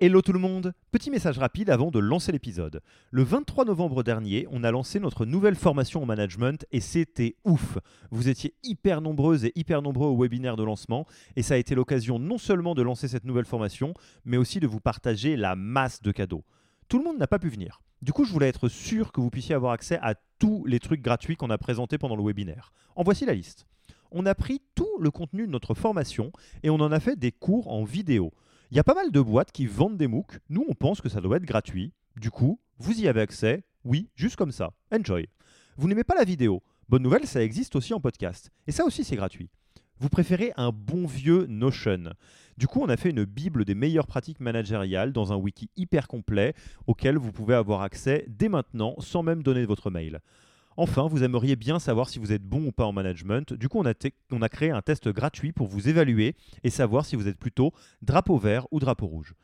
Hello tout le monde Petit message rapide avant de lancer l'épisode. Le 23 novembre dernier, on a lancé notre nouvelle formation en management et c'était ouf Vous étiez hyper nombreuses et hyper nombreux au webinaire de lancement et ça a été l'occasion non seulement de lancer cette nouvelle formation, mais aussi de vous partager la masse de cadeaux. Tout le monde n'a pas pu venir. Du coup, je voulais être sûr que vous puissiez avoir accès à tous les trucs gratuits qu'on a présentés pendant le webinaire. En voici la liste. On a pris tout le contenu de notre formation et on en a fait des cours en vidéo. Il y a pas mal de boîtes qui vendent des MOOC. Nous, on pense que ça doit être gratuit. Du coup, vous y avez accès. Oui, juste comme ça. Enjoy. Vous n'aimez pas la vidéo? Bonne nouvelle, ça existe aussi en podcast. Et ça aussi, c'est gratuit. Vous préférez un bon vieux Notion? Du coup, on a fait une bible des meilleures pratiques managériales dans un wiki hyper complet auquel vous pouvez avoir accès dès maintenant sans même donner votre mail. Enfin, vous aimeriez bien savoir si vous êtes bon ou pas en management. Du coup, on a, créé un test gratuit pour vous évaluer et savoir si vous êtes plutôt drapeau vert ou drapeau rouge.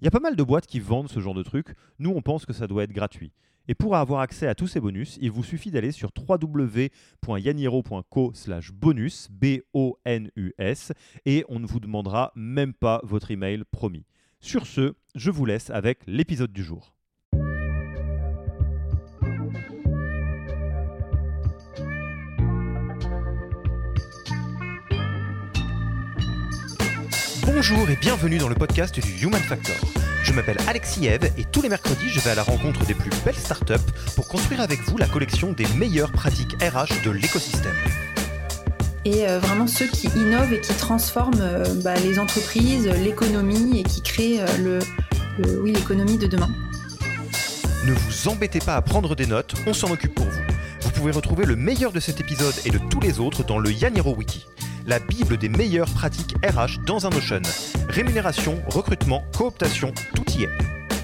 Il y a pas mal de boîtes qui vendent ce genre de trucs. Nous, on pense que ça doit être gratuit. Et pour avoir accès à tous ces bonus, il vous suffit d'aller sur www.yaniro.co bonus, B-O-N-U-S, et on ne vous demandera même pas votre email promis. Sur ce, je vous laisse avec l'épisode du jour. Bonjour et bienvenue dans le podcast du Human Factor. Je m'appelle Alexis Eve et tous les mercredis, je vais à la rencontre des plus belles startups pour construire avec vous la collection des meilleures pratiques RH de l'écosystème. Et euh, vraiment ceux qui innovent et qui transforment euh, bah, les entreprises, l'économie et qui créent euh, le, oui, l'économie de demain. Ne vous embêtez pas à prendre des notes, on s'en occupe pour vous. Vous pouvez retrouver le meilleur de cet épisode et de tous les autres dans le Yaniro Wiki la Bible des meilleures pratiques RH dans un Notion. Rémunération, recrutement, cooptation, tout y est.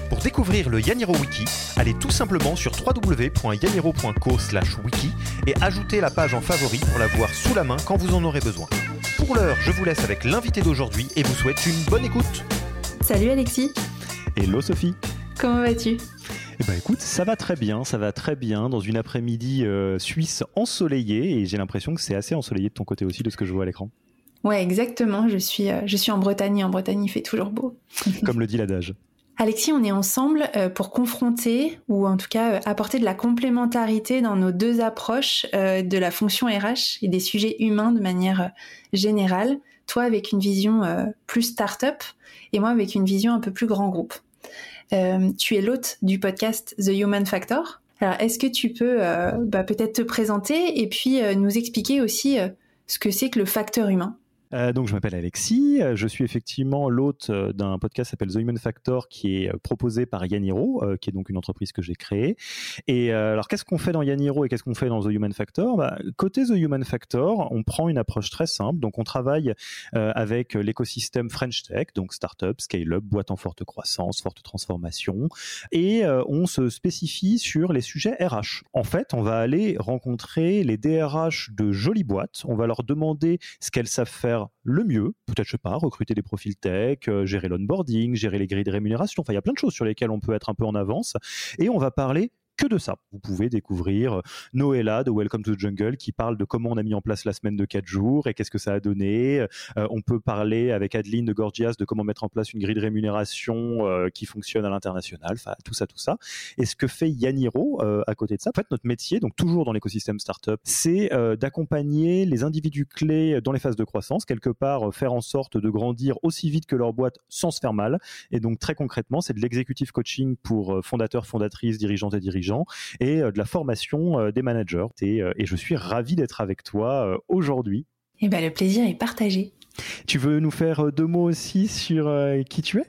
Pour découvrir le Yaniro Wiki, allez tout simplement sur www.yaniro.co/wiki et ajoutez la page en favori pour la voir sous la main quand vous en aurez besoin. Pour l'heure, je vous laisse avec l'invité d'aujourd'hui et vous souhaite une bonne écoute. Salut Alexis. Hello Sophie. Comment vas-tu? Eh ben écoute, ça va très bien, ça va très bien dans une après-midi euh, suisse ensoleillée et j'ai l'impression que c'est assez ensoleillé de ton côté aussi de ce que je vois à l'écran. Ouais, exactement. Je suis, euh, je suis en Bretagne et en Bretagne il fait toujours beau. Comme le dit l'adage. Alexis, on est ensemble euh, pour confronter ou en tout cas apporter de la complémentarité dans nos deux approches de la fonction RH et des sujets humains de manière générale. Toi avec une vision plus start-up et moi avec une vision un peu plus grand groupe. Euh, tu es l'hôte du podcast The Human Factor. Alors, est-ce que tu peux euh, bah, peut-être te présenter et puis euh, nous expliquer aussi ce que c'est que le facteur humain? Euh, donc, je m'appelle Alexis. Euh, je suis effectivement l'hôte euh, d'un podcast qui s'appelle The Human Factor, qui est proposé par Yaniro, qui est donc une entreprise que j'ai créée. Et alors, qu'est-ce qu'on fait dans Yaniro et qu'est-ce qu'on fait dans The Human Factor? Bah, Côté The Human Factor, on prend une approche très simple. Donc, on travaille avec l'écosystème French Tech, donc startup, scale-up, boîte en forte croissance, forte transformation, et on se spécifie sur les sujets RH. En fait, on va aller rencontrer les DRH de jolies boîtes. On va leur demander ce qu'elles savent faire le mieux, peut-être, je sais pas, recruter des profils tech, euh, gérer l'onboarding, gérer les grilles de rémunération. Enfin, il y a plein de choses sur lesquelles on peut être un peu en avance. Et on va parler que de ça. Vous pouvez découvrir euh, Noëlla de Welcome to the Jungle qui parle de comment on a mis en place la semaine de 4 jours et qu'est-ce que ça a donné. Euh, on peut parler avec Adeline de Gorgias de comment mettre en place une grille de rémunération euh, qui fonctionne à l'international. Enfin, tout ça, tout ça. Et ce que fait Yaniro à côté de ça, en fait, notre métier, donc toujours dans l'écosystème startup, c'est d'accompagner les individus clés dans les phases de croissance, quelque part faire en sorte de grandir aussi vite que leur boîte sans se faire mal. Et donc très concrètement, c'est de l'executive coaching pour fondateurs, fondatrices, dirigeantes et dirigeants et euh, de la formation euh, des managers. Euh, et, je suis ravi d'être avec toi aujourd'hui. Eh ben, le plaisir est partagé. Tu veux nous faire deux mots aussi sur qui tu es?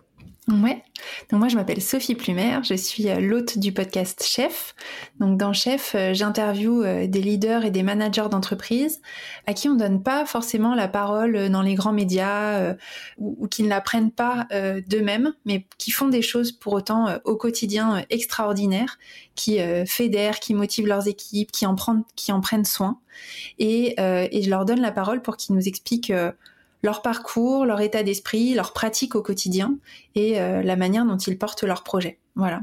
Ouais. Donc moi je m'appelle Sophie Plumer, je suis euh, l'hôte du podcast Chef. Donc dans Chef, euh, j'interviewe euh, des leaders et des managers d'entreprise à qui on donne pas forcément la parole dans les grands médias ou, qui ne la prennent pas d'eux-mêmes, mais qui font des choses pour autant au quotidien extraordinaires, qui fédèrent, qui motivent leurs équipes, qui en prennent, qui en prennent soin. Et, et je leur donne la parole pour qu'ils nous expliquent leur parcours, leur état d'esprit, leur pratique au quotidien et euh, la manière dont ils portent leur projet. Voilà.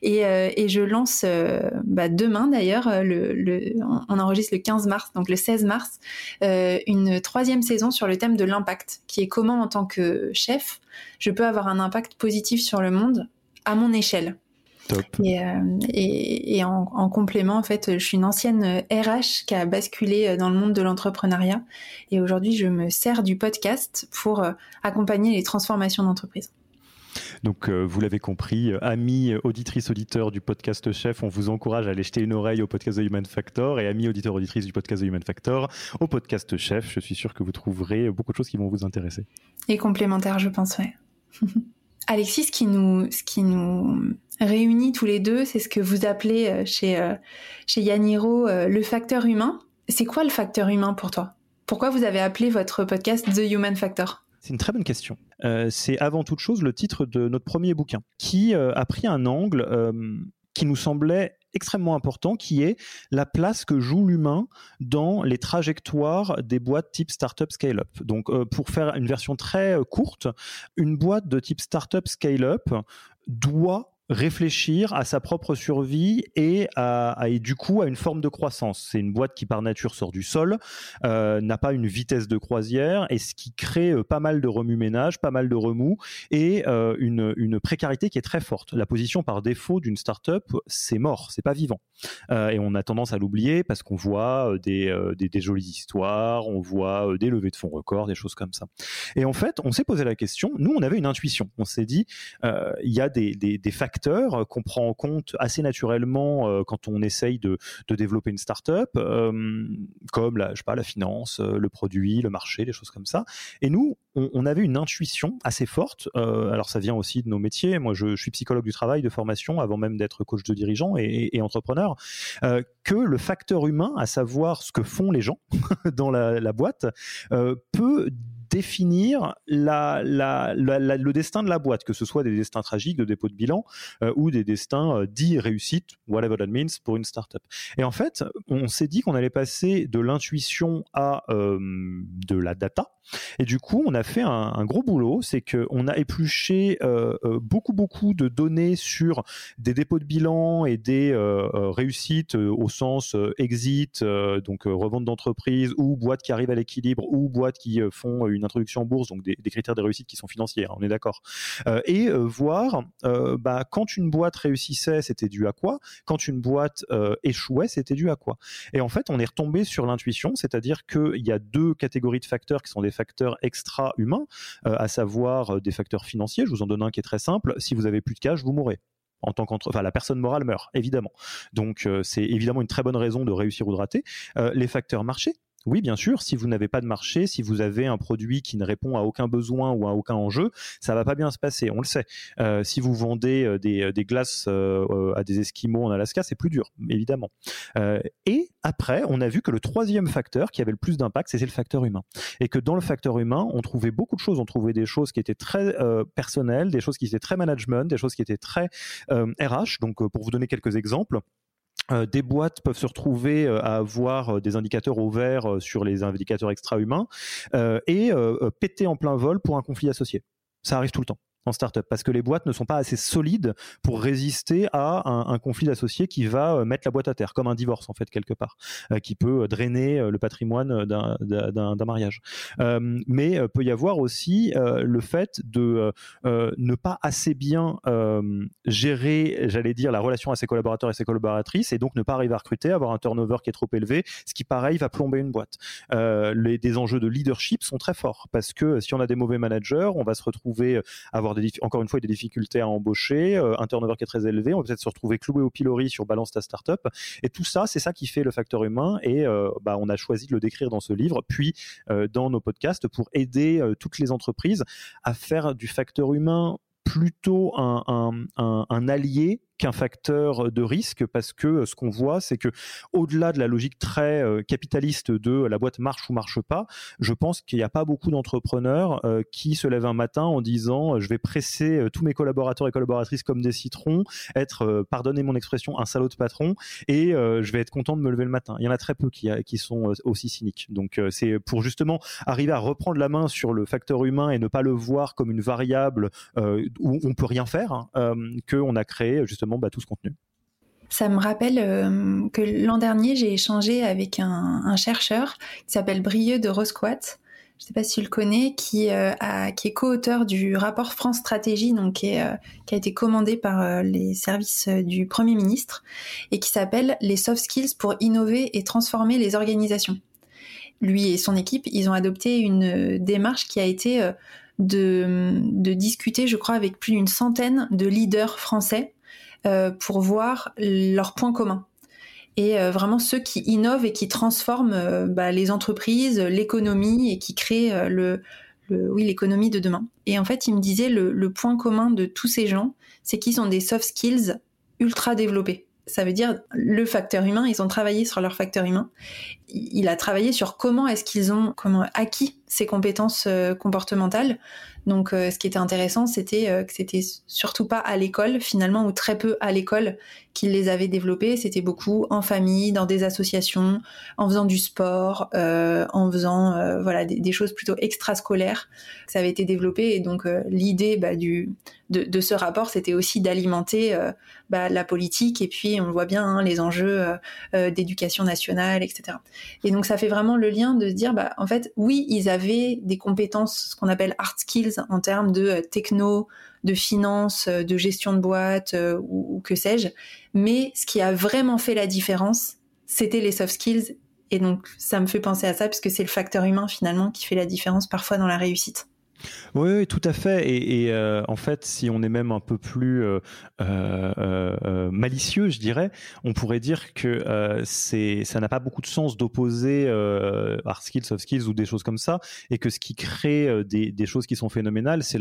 Et, euh, et je lance euh, bah, demain d'ailleurs, le, le, on enregistre le 15 mars, donc le 16 mars, une troisième saison sur le thème de l'impact, qui est comment en tant que chef, je peux avoir un impact positif sur le monde à mon échelle. Et, euh, et, et en, en, complément, en fait, je suis une ancienne RH qui a basculé dans le monde de l'entrepreneuriat. Et aujourd'hui, je me sers du podcast pour euh, accompagner les transformations d'entreprise. Donc, euh, vous l'avez compris, euh, amis auditrices, auditeurs du podcast Chef, on vous encourage à aller jeter une oreille au podcast The Human Factor et amis auditeurs, auditrices du podcast The Human Factor, au podcast Chef. Je suis sûr que vous trouverez beaucoup de choses qui vont vous intéresser. Et complémentaires, je pense, ouais. Alexis, ce qui nous, ce qui nous réunis tous les deux, c'est ce que vous appelez euh, chez, euh, chez Yaniro euh, le facteur humain. C'est quoi le facteur humain pour toi? Pourquoi vous avez appelé votre podcast The Human Factor? C'est une très bonne question. c'est avant toute chose le titre de notre premier bouquin, qui a pris un angle qui nous semblait extrêmement important, qui est la place que joue l'humain dans les trajectoires des boîtes type startup scale-up. Donc, pour faire une version très courte, une boîte de type startup scale-up doit réfléchir à sa propre survie et, à, et du coup à une forme de croissance. C'est une boîte qui par nature sort du sol, euh, n'a pas une vitesse de croisière et ce qui crée euh, pas mal de remue-ménage, pas mal de remous et euh, une, une, précarité qui est très forte. La position par défaut d'une startup, c'est mort, c'est pas vivant. Euh, et on a tendance à l'oublier parce qu'on voit euh, des, des, des, jolies histoires, on voit des levées de fonds records, des choses comme ça. Et en fait, on s'est posé la question, nous on avait une intuition, on s'est dit, il y a des, des, des facteurs euh, qu'on prend en compte assez naturellement euh, quand on essaye de, développer une startup, euh, comme la, je sais pas, la finance, le produit, le marché, des choses comme ça. Et nous, on, avait une intuition assez forte. alors ça vient aussi de nos métiers. Moi, je, suis psychologue du travail de formation avant même d'être coach de dirigeant et, entrepreneur. que le facteur humain, à savoir ce que font les gens dans la, la boîte, peut définir le destin de la boîte, que ce soit des destins tragiques de dépôt de bilan euh, ou des destins euh, dits réussites, whatever that means, pour une startup. Et en fait, on s'est dit qu'on allait passer de l'intuition à euh, de la data. Et du coup, on a fait un, un gros boulot, c'est qu'on a épluché beaucoup, beaucoup de données sur des dépôts de bilan et des réussites au sens exit, donc revente d'entreprise, ou boîtes qui arrivent à l'équilibre, ou boîtes qui font une introduction en bourse, donc des, critères de réussite qui sont financiers, hein, on est d'accord. Euh, et euh, voir euh, bah, quand une boîte réussissait, c'était dû à quoi? Quand une boîte échouait, c'était dû à quoi? Et en fait, on est retombé sur l'intuition, c'est-à-dire qu'il y a deux catégories de facteurs qui sont des facteurs extra-humains, à savoir des facteurs financiers. Je vous en donne un qui est très simple. Si vous avez plus de cash, vous mourrez en tant qu'entre, enfin la personne morale meurt évidemment. Donc c'est évidemment une très bonne raison de réussir ou de rater. les facteurs marchés, oui, bien sûr, si vous n'avez pas de marché, si vous avez un produit qui ne répond à aucun besoin ou à aucun enjeu, ça va pas bien se passer, on le sait. Euh, si vous vendez euh, des, euh, des glaces à des Esquimaux en Alaska, c'est plus dur, évidemment. et après, on a vu que le troisième facteur qui avait le plus d'impact, c'était le facteur humain. Et que dans le facteur humain, on trouvait beaucoup de choses. On trouvait des choses qui étaient très personnelles, des choses qui étaient très management, des choses qui étaient très RH. Donc, pour vous donner quelques exemples, euh, des boîtes peuvent se retrouver euh, à avoir euh, des indicateurs au vert sur les indicateurs extra-humains et péter en plein vol pour un conflit associé. Ça arrive tout le temps en startup parce que les boîtes ne sont pas assez solides pour résister à un, conflit d'associés qui va euh, mettre la boîte à terre, comme un divorce en fait quelque part, euh, qui peut euh, drainer le patrimoine d'un mariage. mais peut y avoir aussi le fait de ne pas assez bien gérer, j'allais dire, la relation à ses collaborateurs et ses collaboratrices, et donc ne pas arriver à recruter, avoir un turnover qui est trop élevé, ce qui pareil va plomber une boîte. les, des enjeux de leadership sont très forts parce que si on a des mauvais managers, on va se retrouver à avoir encore une fois des difficultés à embaucher, euh, un turnover qui est très élevé, on va peut-être se retrouver cloué au pilori sur balance ta startup. Et tout ça, c'est ça qui fait le facteur humain. Et euh, bah, on a choisi de le décrire dans ce livre, puis euh, dans nos podcasts pour aider toutes les entreprises à faire du facteur humain plutôt un, allié qu'un facteur de risque parce que ce qu'on voit, c'est que au-delà de la logique très capitaliste de la boîte marche ou marche pas, je pense qu'il n'y a pas beaucoup d'entrepreneurs qui se lèvent un matin en disant je vais presser tous mes collaborateurs et collaboratrices comme des citrons, être, pardonnez mon expression, un salaud de patron et je vais être content de me lever le matin. Il y en a très peu qui, qui sont aussi cyniques. Donc c'est pour justement arriver à reprendre la main sur le facteur humain et ne pas le voir comme une variable euh, où on peut rien faire, hein, euh, qu'on a créé justement bah, tout ce contenu. Ça me rappelle euh, que l'an dernier, j'ai échangé avec un, chercheur qui s'appelle Brieux de Rosquat. Je ne sais pas si tu le connais, qui, a, qui est co-auteur du rapport France Stratégie, donc qui, qui a été commandé par les services du Premier ministre, et qui s'appelle Les soft skills pour innover et transformer les organisations lui et son équipe, ils ont adopté une euh, démarche qui a été euh, de, discuter, je crois, avec plus d'une centaine de leaders français euh, pour voir leurs points communs. Et vraiment ceux qui innovent et qui transforment bah, les entreprises, l'économie et qui créent l'économie de demain. Et en fait, il me disait le, le point commun de tous ces gens, c'est qu'ils ont des soft skills ultra développés ça veut dire le facteur humain. Ils ont travaillé sur leur facteur humain. Il a travaillé sur comment est-ce qu'ils ont comment acquis ces compétences euh, comportementales. Donc, euh, ce qui était intéressant, c'était euh, que c'était surtout pas à l'école, finalement, ou très peu à l'école, qu'ils les avaient développés. C'était beaucoup en famille, dans des associations, en faisant du sport, en faisant voilà des, choses plutôt extrascolaires. Ça avait été développé et donc l'idée bah, du de, ce rapport, c'était aussi d'alimenter bah, la politique et puis on voit bien hein, les enjeux d'éducation nationale, etc. Et donc ça fait vraiment le lien de se dire bah en fait oui ils avaient des compétences, ce qu'on appelle hard skills en termes de euh, techno, de finance, euh, de gestion de boîte euh, ou, que sais-je. Mais ce qui a vraiment fait la différence, c'était les soft skills. Et donc, ça me fait penser à ça, puisque c'est le facteur humain finalement qui fait la différence parfois dans la réussite. Oui, tout à fait. Et, euh, en fait, si on est même un peu plus euh, euh, malicieux, je dirais, on pourrait dire que c'est, ça n'a pas beaucoup de sens d'opposer hard skills, soft skills ou des choses comme ça, et que ce qui crée des, choses qui sont phénoménales, c'est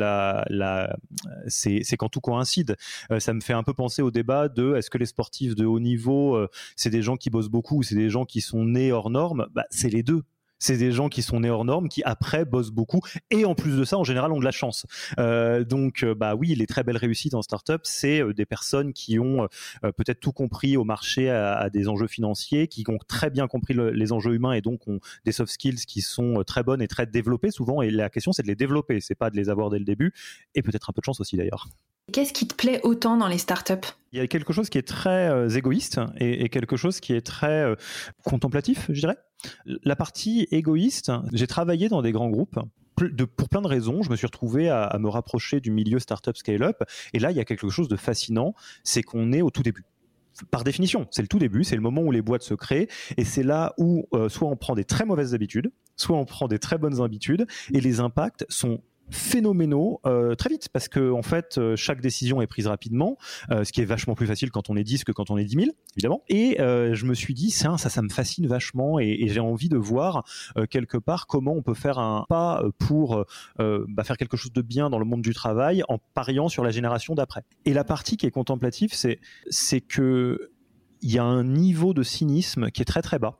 quand tout coïncide. ça me fait un peu penser au débat de est-ce que les sportifs de haut niveau, c'est des gens qui bossent beaucoup ou c'est des gens qui sont nés hors normes? Bah, C'est les deux c'est des gens qui sont nés hors normes, qui après bossent beaucoup et en plus de ça, en général, ont de la chance. Euh, donc, euh, bah oui, les très belles réussites en startup, c'est euh, des personnes qui ont peut-être tout compris au marché à, des enjeux financiers, qui ont très bien compris les enjeux humains et donc ont des soft skills qui sont très bonnes et très développées souvent. Et la question, c'est de les développer, c'est pas de les avoir dès le début et peut-être un peu de chance aussi d'ailleurs. Qu'est-ce qui te plaît autant dans les startups? Il y a quelque chose qui est très égoïste et, quelque chose qui est très contemplatif, je dirais. La partie égoïste, j'ai travaillé dans des grands groupes. pour plein de raisons, je me suis retrouvé à, me rapprocher du milieu startup scale-up. Et là, il y a quelque chose de fascinant, c'est qu'on est au tout début par définition, c'est le tout début, c'est le moment où les boîtes se créent, et c'est là où euh, soit on prend des très mauvaises habitudes, soit on prend des très bonnes habitudes, et les impacts sont phénoménaux euh, très vite parce que en fait euh, chaque décision est prise rapidement euh, ce qui est vachement plus facile quand on est 10 que quand on est 10 000 évidemment. Et je me suis dit ça ça me fascine vachement et, j'ai envie de voir quelque part comment on peut faire un pas pour bah, faire quelque chose de bien dans le monde du travail en pariant sur la génération d'après. Et la partie qui est contemplative c'est c'est que il y a un niveau de cynisme qui est très très bas.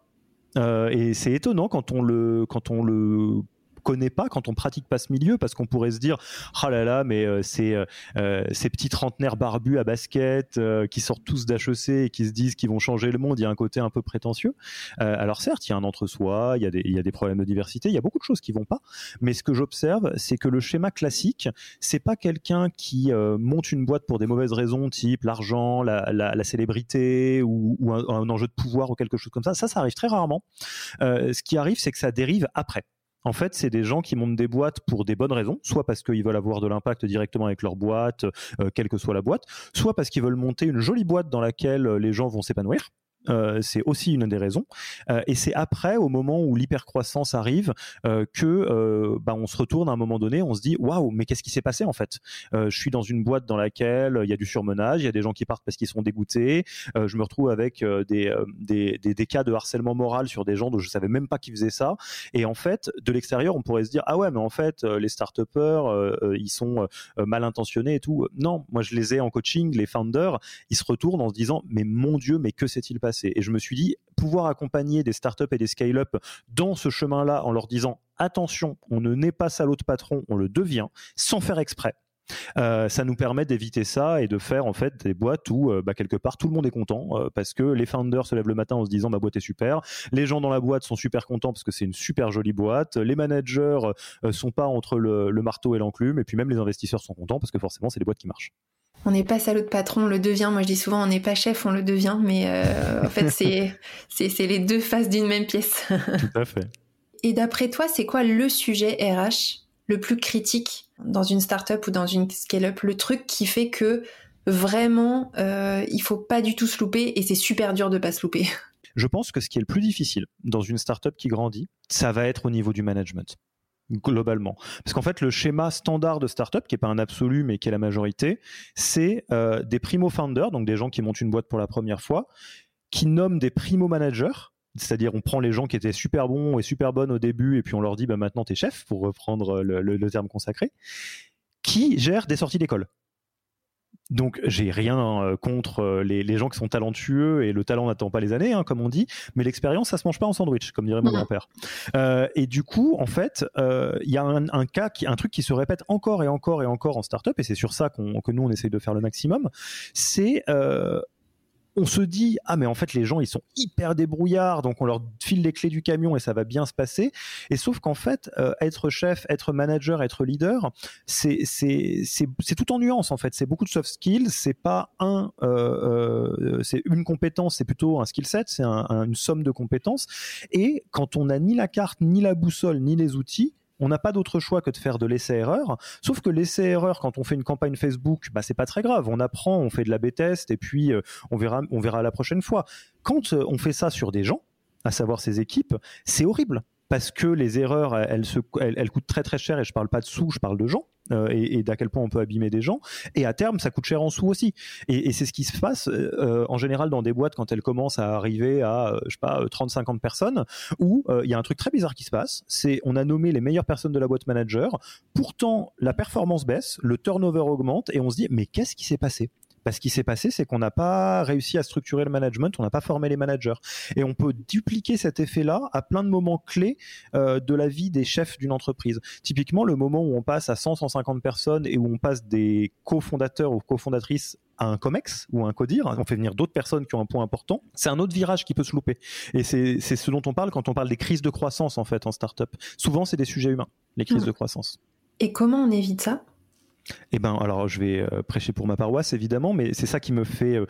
Et c'est étonnant quand on le quand on le connaît pas quand on pratique pas ce milieu parce qu'on pourrait se dire oh là là mais euh, c'est euh, euh, ces petits trentenaires barbus à basket qui sortent tous d'HEC et qui se disent qu'ils vont changer le monde il y a un côté un peu prétentieux. Alors certes il y a un entre-soi il y a des il y a des problèmes de diversité il y a beaucoup de choses qui vont pas. Mais ce que j'observe c'est que le schéma classique c'est pas quelqu'un qui monte une boîte pour des mauvaises raisons type l'argent la, la, célébrité ou, un, un, enjeu de pouvoir ou quelque chose comme ça. Ça ça arrive très rarement. Ce qui arrive c'est que ça dérive après en fait, c'est des gens qui montent des boîtes pour des bonnes raisons, soit parce qu'ils veulent avoir de l'impact directement avec leur boîte, euh, quelle que soit la boîte, soit parce qu'ils veulent monter une jolie boîte dans laquelle euh, les gens vont s'épanouir. C'est aussi une des raisons. et c'est après, au moment où l'hypercroissance arrive, que bah, on se retourne à un moment donné, on se dit waouh, mais qu'est-ce qui s'est passé en fait Je suis dans une boîte dans laquelle il y a du surmenage, il y a des gens qui partent parce qu'ils sont dégoûtés. je me retrouve avec des, des, des, des, cas de harcèlement moral sur des gens dont je savais même pas qu'ils faisaient ça. Et en fait, de l'extérieur, on pourrait se dire ah ouais, mais en fait, les start ils sont mal intentionnés et tout. Non, moi je les ai en coaching, les founders, ils se retournent en se disant mais mon Dieu, mais que s'est-il passé? Et je me suis dit pouvoir accompagner des startups et des scale-up dans ce chemin-là en leur disant attention, on ne naît pas salaud de patron, on le devient sans faire exprès. Euh, ça nous permet d'éviter ça et de faire en fait des boîtes où euh, bah, quelque part tout le monde est content euh, parce que les founders se lèvent le matin en se disant ma boîte est super, les gens dans la boîte sont super contents parce que c'est une super jolie boîte, les managers sont pas entre le, le marteau et l'enclume. Et puis même les investisseurs sont contents parce que forcément c'est des boîtes qui marchent on n'est pas salaud de patron, on le devient. Moi, je dis souvent, on n'est pas chef, on le devient. Mais euh, en fait, c'est, c'est, les deux faces d'une même pièce. Tout à fait. Et d'après toi, c'est quoi le sujet RH le plus critique dans une startup ou dans une scale-up? Le truc qui fait que vraiment, euh, il faut pas du tout se louper et c'est super dur de pas se louper. Je pense que ce qui est le plus difficile dans une startup qui grandit, ça va être au niveau du management globalement. Parce qu'en fait, le schéma standard de startup, qui n'est pas un absolu, mais qui est la majorité, c'est euh, des primo-founders, donc des gens qui montent une boîte pour la première fois, qui nomment des primo-managers, c'est-à-dire on prend les gens qui étaient super bons et super bonnes au début, et puis on leur dit bah, maintenant t'es chef, pour reprendre le terme consacré, qui gèrent des sorties d'école. Donc j'ai rien euh, contre euh, les, gens qui sont talentueux et le talent n'attend pas les années, hein, comme on dit, mais l'expérience ça se mange pas en sandwich, comme dirait mon grand-père. Euh, et du coup, en fait, il y a un, cas, qui, un truc qui se répète encore et encore et encore en startup, et c'est sur ça qu'on, que nous on essaye de faire le maximum. C'est on se dit ah mais en fait les gens ils sont hyper débrouillards donc on leur file les clés du camion et ça va bien se passer. Et sauf qu'en fait euh, être chef être manager être leader c'est c'est c'est tout en nuance en fait. C'est beaucoup de soft skills c'est pas un euh, euh, c'est une compétence c'est plutôt un skill set c'est une somme de compétences. Et quand on n'a ni la carte ni la boussole ni les outils on n'a pas d'autre choix que de faire de l'essai-erreur. Sauf que l'essai-erreur, quand on fait une campagne Facebook, bah, c'est pas très grave. On apprend, on fait de la B-test et puis euh, on verra, on verra la prochaine fois. Quand euh, on fait ça sur des gens, à savoir ces équipes, c'est horrible parce que les erreurs, elles, elles, coûtent très très cher et je parle pas de sous, je parle de gens euh, et, d'à quel point on peut abîmer des gens. Et à terme, ça coûte cher en sous aussi. Et, c'est ce qui se passe euh, en général dans des boîtes quand elles commencent à arriver à, euh, je sais pas, 30-50 personnes, où il y a un truc très bizarre qui se passe. C'est on a nommé les meilleures personnes de la boîte manager. Pourtant, la performance baisse, le turnover augmente et on se dit mais qu'est-ce qui s'est passé? Ce qui s'est passé, c'est qu'on n'a pas réussi à structurer le management, on n'a pas formé les managers. Et on peut dupliquer cet effet-là à plein de moments clés euh, de la vie des chefs d'une entreprise. Typiquement, le moment où on passe à 100, 150 personnes et où on passe des cofondateurs ou cofondatrices à un COMEX ou un CODIR, on fait venir d'autres personnes qui ont un point important, c'est un autre virage qui peut se louper. Et c'est ce dont on parle quand on parle des crises de croissance en fait en startup. Souvent, c'est des sujets humains, les crises mmh. de croissance. Et comment on évite ça? Eh ben, alors je vais euh, prêcher pour ma paroisse évidemment, mais c'est ça qui me fait euh,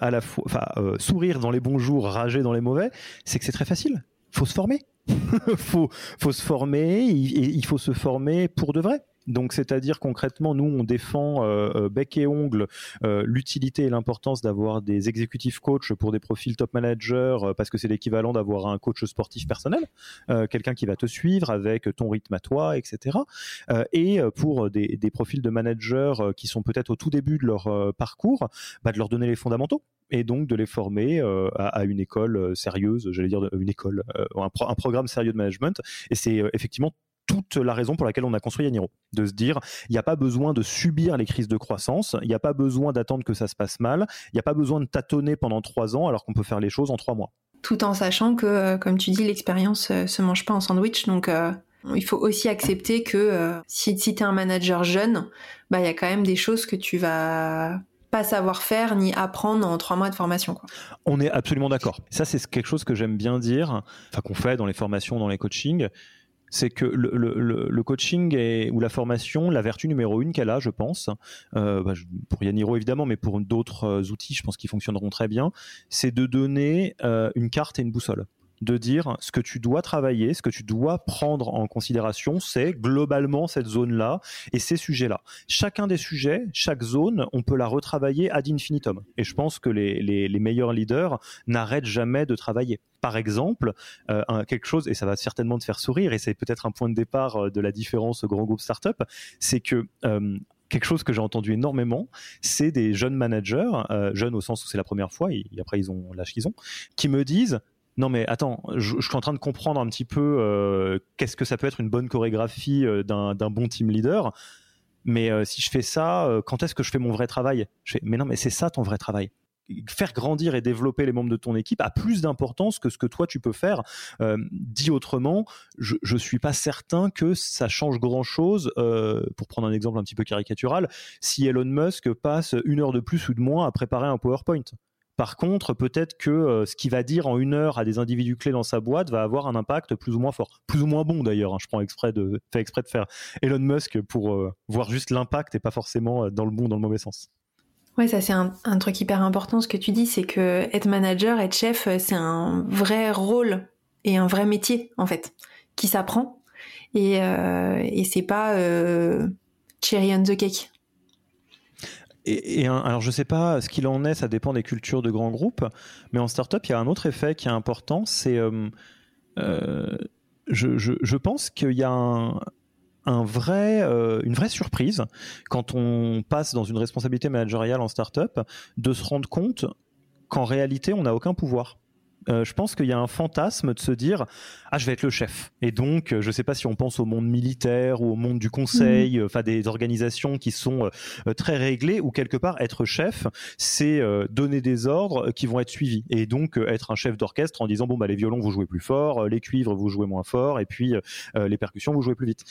à la fois, euh, sourire dans les bons jours, rager dans les mauvais, c'est que c'est très facile. Faut se former. faut, faut se former. il faut se former pour de vrai. Donc, c'est-à-dire concrètement, nous, on défend euh, euh, bec et ongle euh, l'utilité et l'importance d'avoir des exécutifs coachs pour des profils top managers, parce que c'est l'équivalent d'avoir un coach sportif personnel, quelqu'un qui va te suivre avec ton rythme à toi, etc. et pour des, profils de managers qui sont peut-être au tout début de leur parcours, bah, de leur donner les fondamentaux et donc de les former à, une école sérieuse, j'allais dire une école, un, un, programme sérieux de management. Et c'est effectivement toute la raison pour laquelle on a construit Yaniro. De se dire, il n'y a pas besoin de subir les crises de croissance, il n'y a pas besoin d'attendre que ça se passe mal, il n'y a pas besoin de tâtonner pendant trois ans alors qu'on peut faire les choses en trois mois. Tout en sachant que, euh, comme tu dis, l'expérience euh, se mange pas en sandwich, donc euh, il faut aussi accepter que si, si tu es un manager jeune, bah il y a quand même des choses que tu vas pas savoir faire ni apprendre en trois mois de formation. On est absolument d'accord. Ça, c'est quelque chose que j'aime bien dire, enfin qu'on fait dans les formations, dans les coachings c'est que le, coaching ou la formation, la vertu numéro une qu'elle a, je pense, euh, bah, pour Yaniro évidemment, mais pour d'autres euh, outils, je pense qu'ils fonctionneront très bien, c'est de donner euh, une carte et une boussole. De dire ce que tu dois travailler, ce que tu dois prendre en considération, c'est globalement cette zone-là et ces sujets-là. Chacun des sujets, chaque zone, on peut la retravailler ad infinitum. Et je pense que les, meilleurs leaders n'arrêtent jamais de travailler. Par exemple, euh, quelque chose, et ça va certainement te faire sourire, et c'est peut-être un point de départ euh, de la différence grand groupe startup, c'est que euh, quelque chose que j'ai entendu énormément, c'est des jeunes managers, jeunes au sens où c'est la première fois, et, après ils ont l'âge qu'ils ont, qui me disent non mais attends, je, suis en train de comprendre un petit peu euh, qu'est-ce que ça peut être une bonne chorégraphie euh, d'un bon team leader. Mais euh, si je fais ça, quand est-ce que je fais mon vrai travail? Mais non, mais c'est ça ton vrai travail faire grandir et développer les membres de ton équipe a plus d'importance que ce que toi tu peux faire. dit autrement, je ne suis pas certain que ça change grand-chose, pour prendre un exemple un petit peu caricatural, si Elon Musk passe une heure de plus ou de moins à préparer un PowerPoint. Par contre, peut-être que euh, ce qu'il va dire en une heure à des individus clés dans sa boîte va avoir un impact plus ou moins fort, plus ou moins bon d'ailleurs. Hein. je prends exprès de, fais exprès de faire Elon Musk pour euh, voir juste l'impact et pas forcément euh, dans le bon, dans le mauvais sens. Ouais, ça c'est un, truc hyper important. Ce que tu dis, c'est que être manager, être chef, c'est un vrai rôle et un vrai métier en fait, qui s'apprend et, et c'est pas cherry on the cake et, alors je sais pas ce qu'il en est, ça dépend des cultures de grands groupes, mais en startup, il y a un autre effet qui est important, c'est euh, euh, je, pense qu'il y a un, vrai, euh, une vraie surprise quand on passe dans une responsabilité managériale en startup de se rendre compte qu'en réalité, on n'a aucun pouvoir. Euh, je pense qu'il y a un fantasme de se dire ah je vais être le chef. Et donc euh, je ne sais pas si on pense au monde militaire ou au monde du conseil mhm. enfin des organisations qui sont euh, très réglées ou quelque part être chef c'est donner des ordres qui vont être suivis. Et donc être un chef d'orchestre en disant bon bah les violons vous jouez plus fort les cuivres vous jouez moins fort et puis les percussions vous jouez plus vite.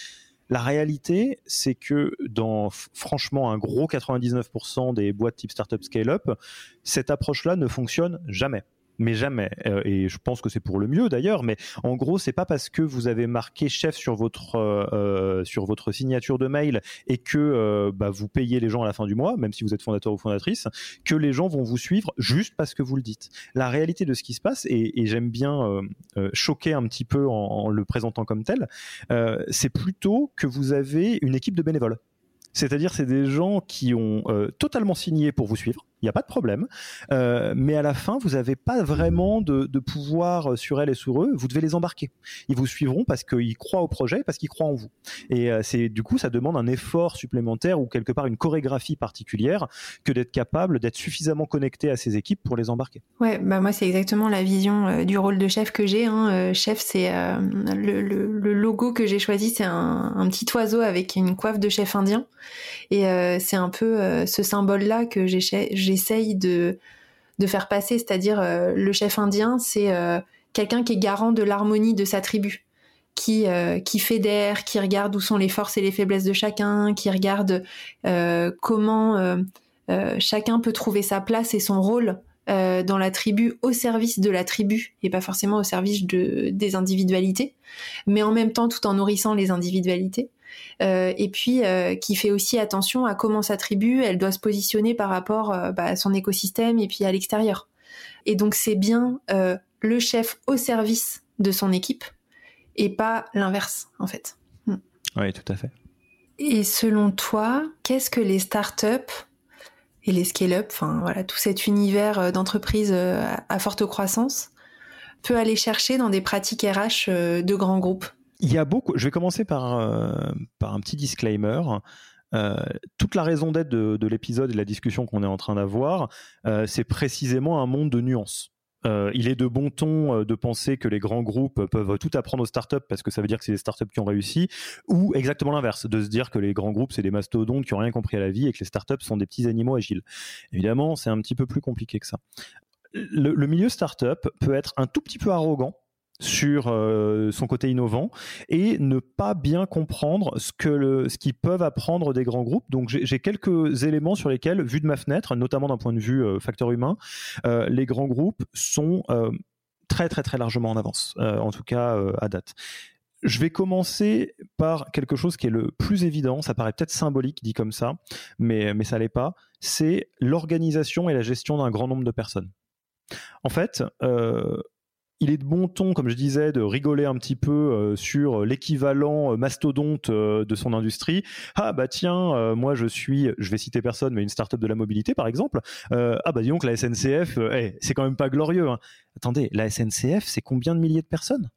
La réalité, c'est que dans franchement un gros 99% des boîtes type startup scale-up, cette approche-là ne fonctionne jamais mais jamais. Euh, et je pense que c'est pour le mieux d'ailleurs. Mais en gros, c'est pas parce que vous avez marqué chef sur votre euh, euh, sur votre signature de mail et que bah, vous payez les gens à la fin du mois, même si vous êtes fondateur ou fondatrice, que les gens vont vous suivre juste parce que vous le dites. La réalité de ce qui se passe, et, j'aime bien choquer un petit peu en le présentant comme tel, c'est plutôt que vous avez une équipe de bénévoles. C'est-à-dire, c'est des gens qui ont totalement signé pour vous suivre il n'y a pas de problème. Euh, mais à la fin, vous n'avez pas vraiment de, pouvoir sur elles et sur eux. Vous devez les embarquer. Ils vous suivront parce qu'ils croient au projet, parce qu'ils croient en vous. Et euh, c'est du coup, ça demande un effort supplémentaire ou quelque part une chorégraphie particulière que d'être capable d'être suffisamment connecté à ces équipes pour les embarquer. Ouais, bah moi c'est exactement la vision euh, du rôle de chef que j'ai. Hein. chef, c'est le, logo que j'ai choisi, c'est un, un, petit oiseau avec une coiffe de chef indien. Et c'est un peu ce symbole-là que j'ai j'essaye de, de faire passer, c'est-à-dire euh, le chef indien, c'est euh, quelqu'un qui est garant de l'harmonie de sa tribu, qui, euh, qui fédère, qui regarde où sont les forces et les faiblesses de chacun, qui regarde comment chacun peut trouver sa place et son rôle dans la tribu au service de la tribu et pas forcément au service de, des individualités, mais en même temps tout en nourrissant les individualités. Euh, et puis euh, qui fait aussi attention à comment sa tribu, elle doit se positionner par rapport euh, bah, à son écosystème et puis à l'extérieur. Et donc c'est bien le chef au service de son équipe et pas l'inverse en fait. Hmm. Oui, tout à fait. Et selon toi, qu'est-ce que les startups et les scale-up, enfin voilà, tout cet univers d'entreprise à forte croissance, peut aller chercher dans des pratiques RH de grands groupes? Il y a beaucoup. Je vais commencer par, euh, par un petit disclaimer. Euh, toute la raison d'être de, l'épisode et de la discussion qu'on est en train d'avoir, euh, c'est précisément un monde de nuances. il est de bon ton de penser que les grands groupes peuvent tout apprendre aux startups parce que ça veut dire que c'est des startups qui ont réussi, ou exactement l'inverse, de se dire que les grands groupes c'est des mastodontes qui ont rien compris à la vie et que les startups sont des petits animaux agiles. Évidemment, c'est un petit peu plus compliqué que ça. Le, le milieu startup peut être un tout petit peu arrogant sur euh, son côté innovant et ne pas bien comprendre ce que ce qu'ils peuvent apprendre des grands groupes. Donc j'ai quelques éléments sur lesquels, vu de ma fenêtre, notamment d'un point de vue euh, facteur humain, euh, les grands groupes sont très très très largement en avance, en tout cas à date. Je vais commencer par quelque chose qui est le plus évident, ça paraît peut-être symbolique dit comme ça, mais, mais ça l'est pas, c'est l'organisation et la gestion d'un grand nombre de personnes. En fait, il est de bon ton, comme je disais, de rigoler un petit peu euh, sur l'équivalent euh, mastodonte euh, de son industrie. Ah bah tiens, moi je suis, je vais citer personne, mais une start-up de la mobilité par exemple. ah bah dis donc la SNCF, c'est quand même pas glorieux. Hein. Attendez, la SNCF, c'est combien de milliers de personnes?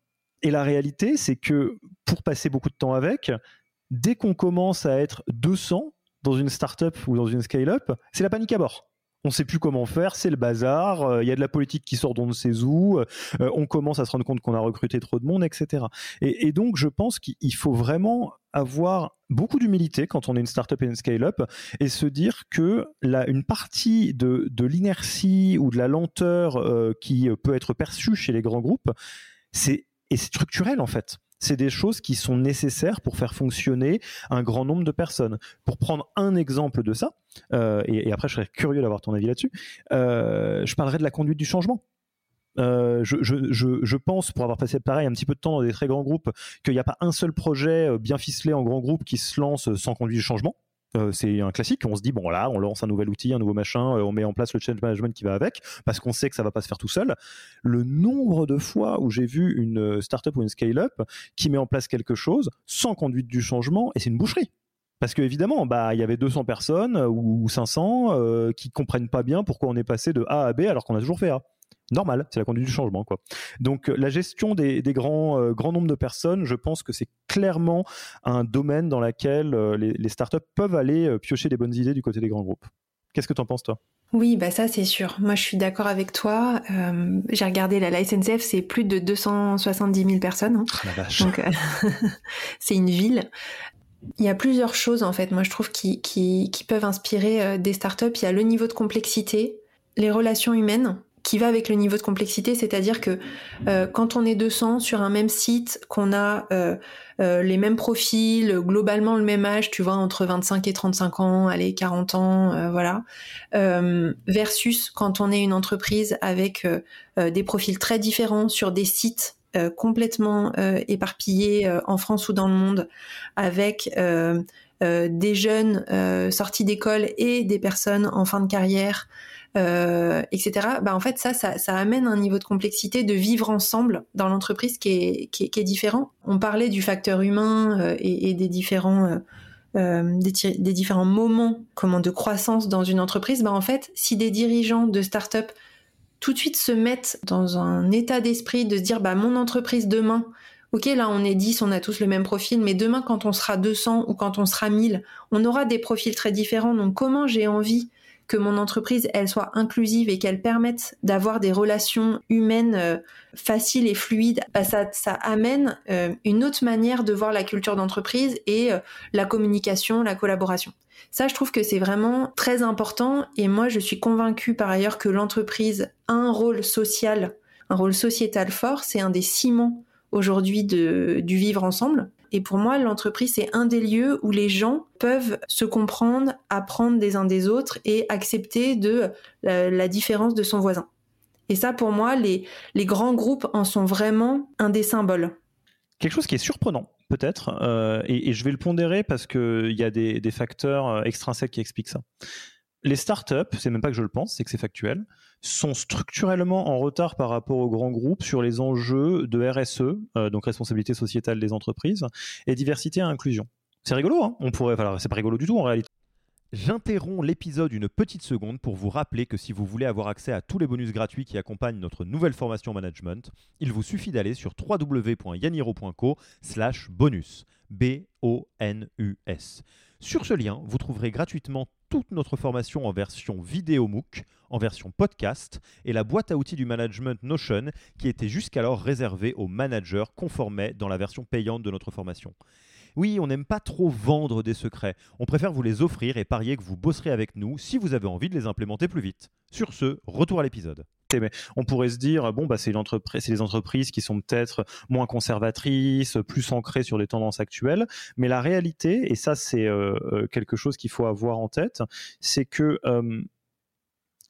Et la réalité, c'est que pour passer beaucoup de temps avec, dès qu'on commence à être 200 dans une start-up ou dans une scale-up, c'est la panique à bord on sait plus comment faire, c'est le bazar, euh, il y a de la politique qui sort d'on ne sait où, euh, on commence à se rendre compte qu'on a recruté trop de monde, etc. Et, donc, je pense qu'il faut vraiment avoir beaucoup d'humilité quand on est une startup et une scale-up et se dire que la, une partie de, l'inertie ou de la lenteur euh, qui peut être perçue chez les grands groupes, c'est structurel en fait c'est des choses qui sont nécessaires pour faire fonctionner un grand nombre de personnes. Pour prendre un exemple de ça, euh, et, après je serais curieux d'avoir ton avis là-dessus, euh, je parlerai de la conduite du changement. Euh, je, pense, pour avoir passé pareil un petit peu de temps dans des très grands groupes, qu'il n'y a pas un seul projet bien ficelé en grand groupe qui se lance sans conduite du changement. Euh, c'est un classique. On se dit bon là, on lance un nouvel outil, un nouveau machin, euh, on met en place le change management qui va avec, parce qu'on sait que ça va pas se faire tout seul. Le nombre de fois où j'ai vu une euh, startup ou une scale-up qui met en place quelque chose sans conduite du changement, et c'est une boucherie. Parce qu'évidemment, bah, il y avait 200 personnes ou 500 qui comprennent pas bien pourquoi on est passé de A à B alors qu'on a toujours fait A normal, c'est la conduite du changement. Quoi. Donc euh, la gestion des, grands, euh, grands nombres de personnes, je pense que c'est clairement un domaine dans lequel euh, les, startups peuvent aller piocher des bonnes idées du côté des grands groupes. Qu'est-ce que tu en penses toi? Oui, bah ça c'est sûr. Moi je suis d'accord avec toi. j'ai regardé la, la SNCF, c'est plus de 270 000 personnes. Hein. Ah, Donc c'est une ville. Il y a plusieurs choses en fait, moi je trouve qui, qui, qui peuvent inspirer des startups. Il y a le niveau de complexité, les relations humaines qui va avec le niveau de complexité, c'est-à-dire que euh, quand on est 200 sur un même site, qu'on a euh, euh, les mêmes profils, globalement le même âge, tu vois, entre 25 et 35 ans, allez, 40 ans, voilà, versus quand on est une entreprise avec des profils très différents sur des sites complètement éparpillés en France ou dans le monde, avec des jeunes sortis d'école et des personnes en fin de carrière, euh, etc. Bah en fait ça, ça, ça amène un niveau de complexité de vivre ensemble dans l'entreprise qui est, qui, est, différent. On parlait du facteur humain euh, et, et, des différents euh, euh des, des, différents moments comment de croissance dans une entreprise. Bah en fait, si des dirigeants de start-up tout de suite se mettent dans un état d'esprit de se dire bah mon entreprise demain Ok, là on est 10, on a tous le même profil, mais demain quand on sera 200 ou quand on sera 1000, on aura des profils très différents. Donc comment j'ai envie que mon entreprise elle soit inclusive et qu'elle permette d'avoir des relations humaines euh, faciles et fluides, bah, ça, amène euh, une autre manière de voir la culture d'entreprise et euh, la communication, la collaboration. Ça, je trouve que c'est vraiment très important et moi, je suis convaincue par ailleurs que l'entreprise a un rôle social, un rôle sociétal fort. C'est un des ciments aujourd'hui du vivre ensemble. Et pour moi, l'entreprise, c'est un des lieux où les gens peuvent se comprendre, apprendre des uns des autres et accepter de la, différence de son voisin. Et ça, pour moi, les, les grands groupes en sont vraiment un des symboles. Quelque chose qui est surprenant, peut-être, euh, et, je vais le pondérer parce qu'il y a des, des facteurs euh, extrinsèques qui expliquent ça. Les startups, c'est même pas que je le pense, c'est que c'est factuel, sont structurellement en retard par rapport aux grands groupes sur les enjeux de RSE, euh, donc responsabilité sociétale des entreprises, et diversité et inclusion. C'est rigolo, hein On pourrait, enfin, c'est pas rigolo du tout en réalité. J'interromps l'épisode une petite seconde pour vous rappeler que si vous voulez avoir accès à tous les bonus gratuits qui accompagnent notre nouvelle formation management, il vous suffit d'aller sur www.yaniro.co/bonus. B-O-N-U-S. Sur ce lien, vous trouverez gratuitement toute notre formation en version vidéo MOOC, en version podcast et la boîte à outils du management Notion qui était jusqu'alors réservée aux managers conformés dans la version payante de notre formation. Oui, on n'aime pas trop vendre des secrets, on préfère vous les offrir et parier que vous bosserez avec nous si vous avez envie de les implémenter plus vite. Sur ce, retour à l'épisode. On pourrait se dire, bon, bah, c'est les entreprises qui sont peut-être moins conservatrices, plus ancrées sur les tendances actuelles. Mais la réalité, et ça, c'est euh, euh, quelque chose qu'il faut avoir en tête, c'est que euh,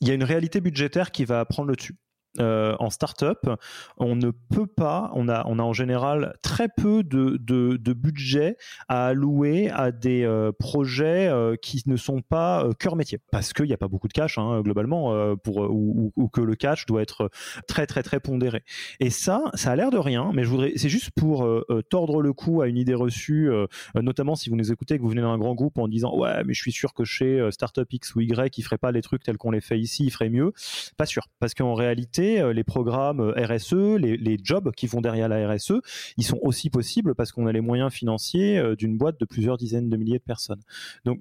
il y a une réalité budgétaire qui va prendre le dessus. Euh, en startup, on ne peut pas, on a, en général très peu de, budget à allouer à des euh, projets euh, qui ne sont pas cœur métier, parce qu'il n'y a pas beaucoup de cash hein, globalement, ou, que le cash doit être très très très pondéré. Et ça, ça a l'air de rien, mais je voudrais, c'est juste pour tordre le cou à une idée reçue, notamment si vous nous écoutez que vous venez d'un grand groupe en disant ouais mais je suis sûr que chez Startup X ou Y, ils ferait pas les trucs tels qu'on les fait ici, ils ferait mieux. Pas sûr, parce qu'en réalité euh, les programmes euh, RSE, les, jobs qui vont derrière la RSE, ils sont aussi possibles parce qu'on a les moyens financiers euh, d'une boîte de plusieurs dizaines de milliers de personnes. Donc,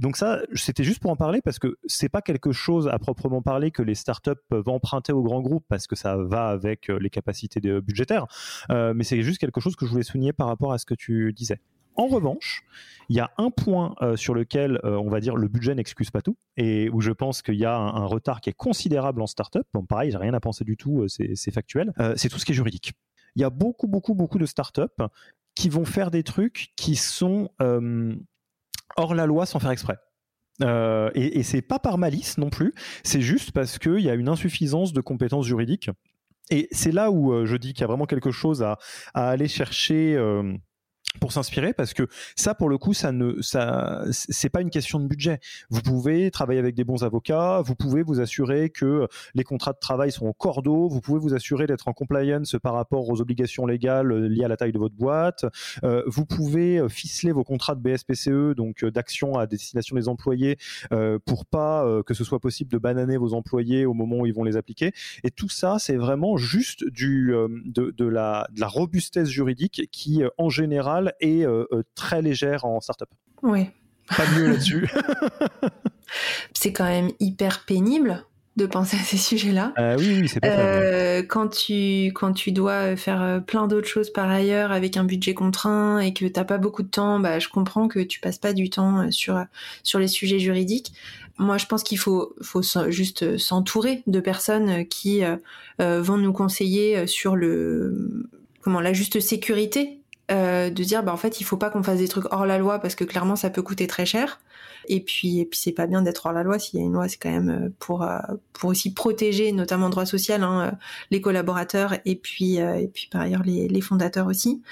donc ça, c'était juste pour en parler parce que c'est pas quelque chose à proprement parler que les startups peuvent emprunter aux grands groupes parce que ça va avec les capacités budgétaires, mais c'est juste quelque chose que je voulais souligner par rapport à ce que tu disais. En revanche, il y a un point euh, sur lequel euh, on va dire le budget n'excuse pas tout et où je pense qu'il y a un, retard qui est considérable en startup. Bon, pareil, j'ai rien à penser du tout, euh, c'est factuel. c'est tout ce qui est juridique. Il y a beaucoup, beaucoup, beaucoup de startups qui vont faire des trucs qui sont hors la loi sans faire exprès. et, et c'est pas par malice non plus, c'est juste parce qu'il y a une insuffisance de compétences juridiques. Et c'est là où je dis qu'il y a vraiment quelque chose à, à aller chercher pour s'inspirer parce que ça pour le coup ça ne ça c'est pas une question de budget. Vous pouvez travailler avec des bons avocats vous pouvez vous assurer que les contrats de travail sont au cordeau vous pouvez vous assurer d'être en compliance par rapport aux obligations légales liées à la taille de votre boîte. Euh, vous pouvez euh, ficeler vos contrats de BSPCE donc euh, d'action à destination des employés euh, pour pas que ce soit possible de bananer vos employés au moment où ils vont les appliquer. Et tout ça c'est vraiment juste du de la robustesse juridique qui en général et euh, euh, très légère en startup. Oui. Pas mieux là-dessus. c'est quand même hyper pénible de penser à ces sujets-là. Euh, oui, oui, c'est pas quand tu quand tu dois faire plein d'autres choses par ailleurs avec un budget contraint et que t'as pas beaucoup de temps, bah je comprends que tu passes pas du temps sur sur les sujets juridiques. Moi, je pense qu'il faut faut juste s'entourer de personnes qui vont nous conseiller sur le comment la juste sécurité euh, de dire bah en fait il faut pas qu'on fasse des trucs hors la loi parce que clairement ça peut coûter très cher. Et puis et puis c'est pas bien d'être hors la loi s'il y a une loi c'est quand même euh, pour euh, pour aussi protéger notamment droit social hein, les collaborateurs et puis et puis par ailleurs les, les fondateurs aussi.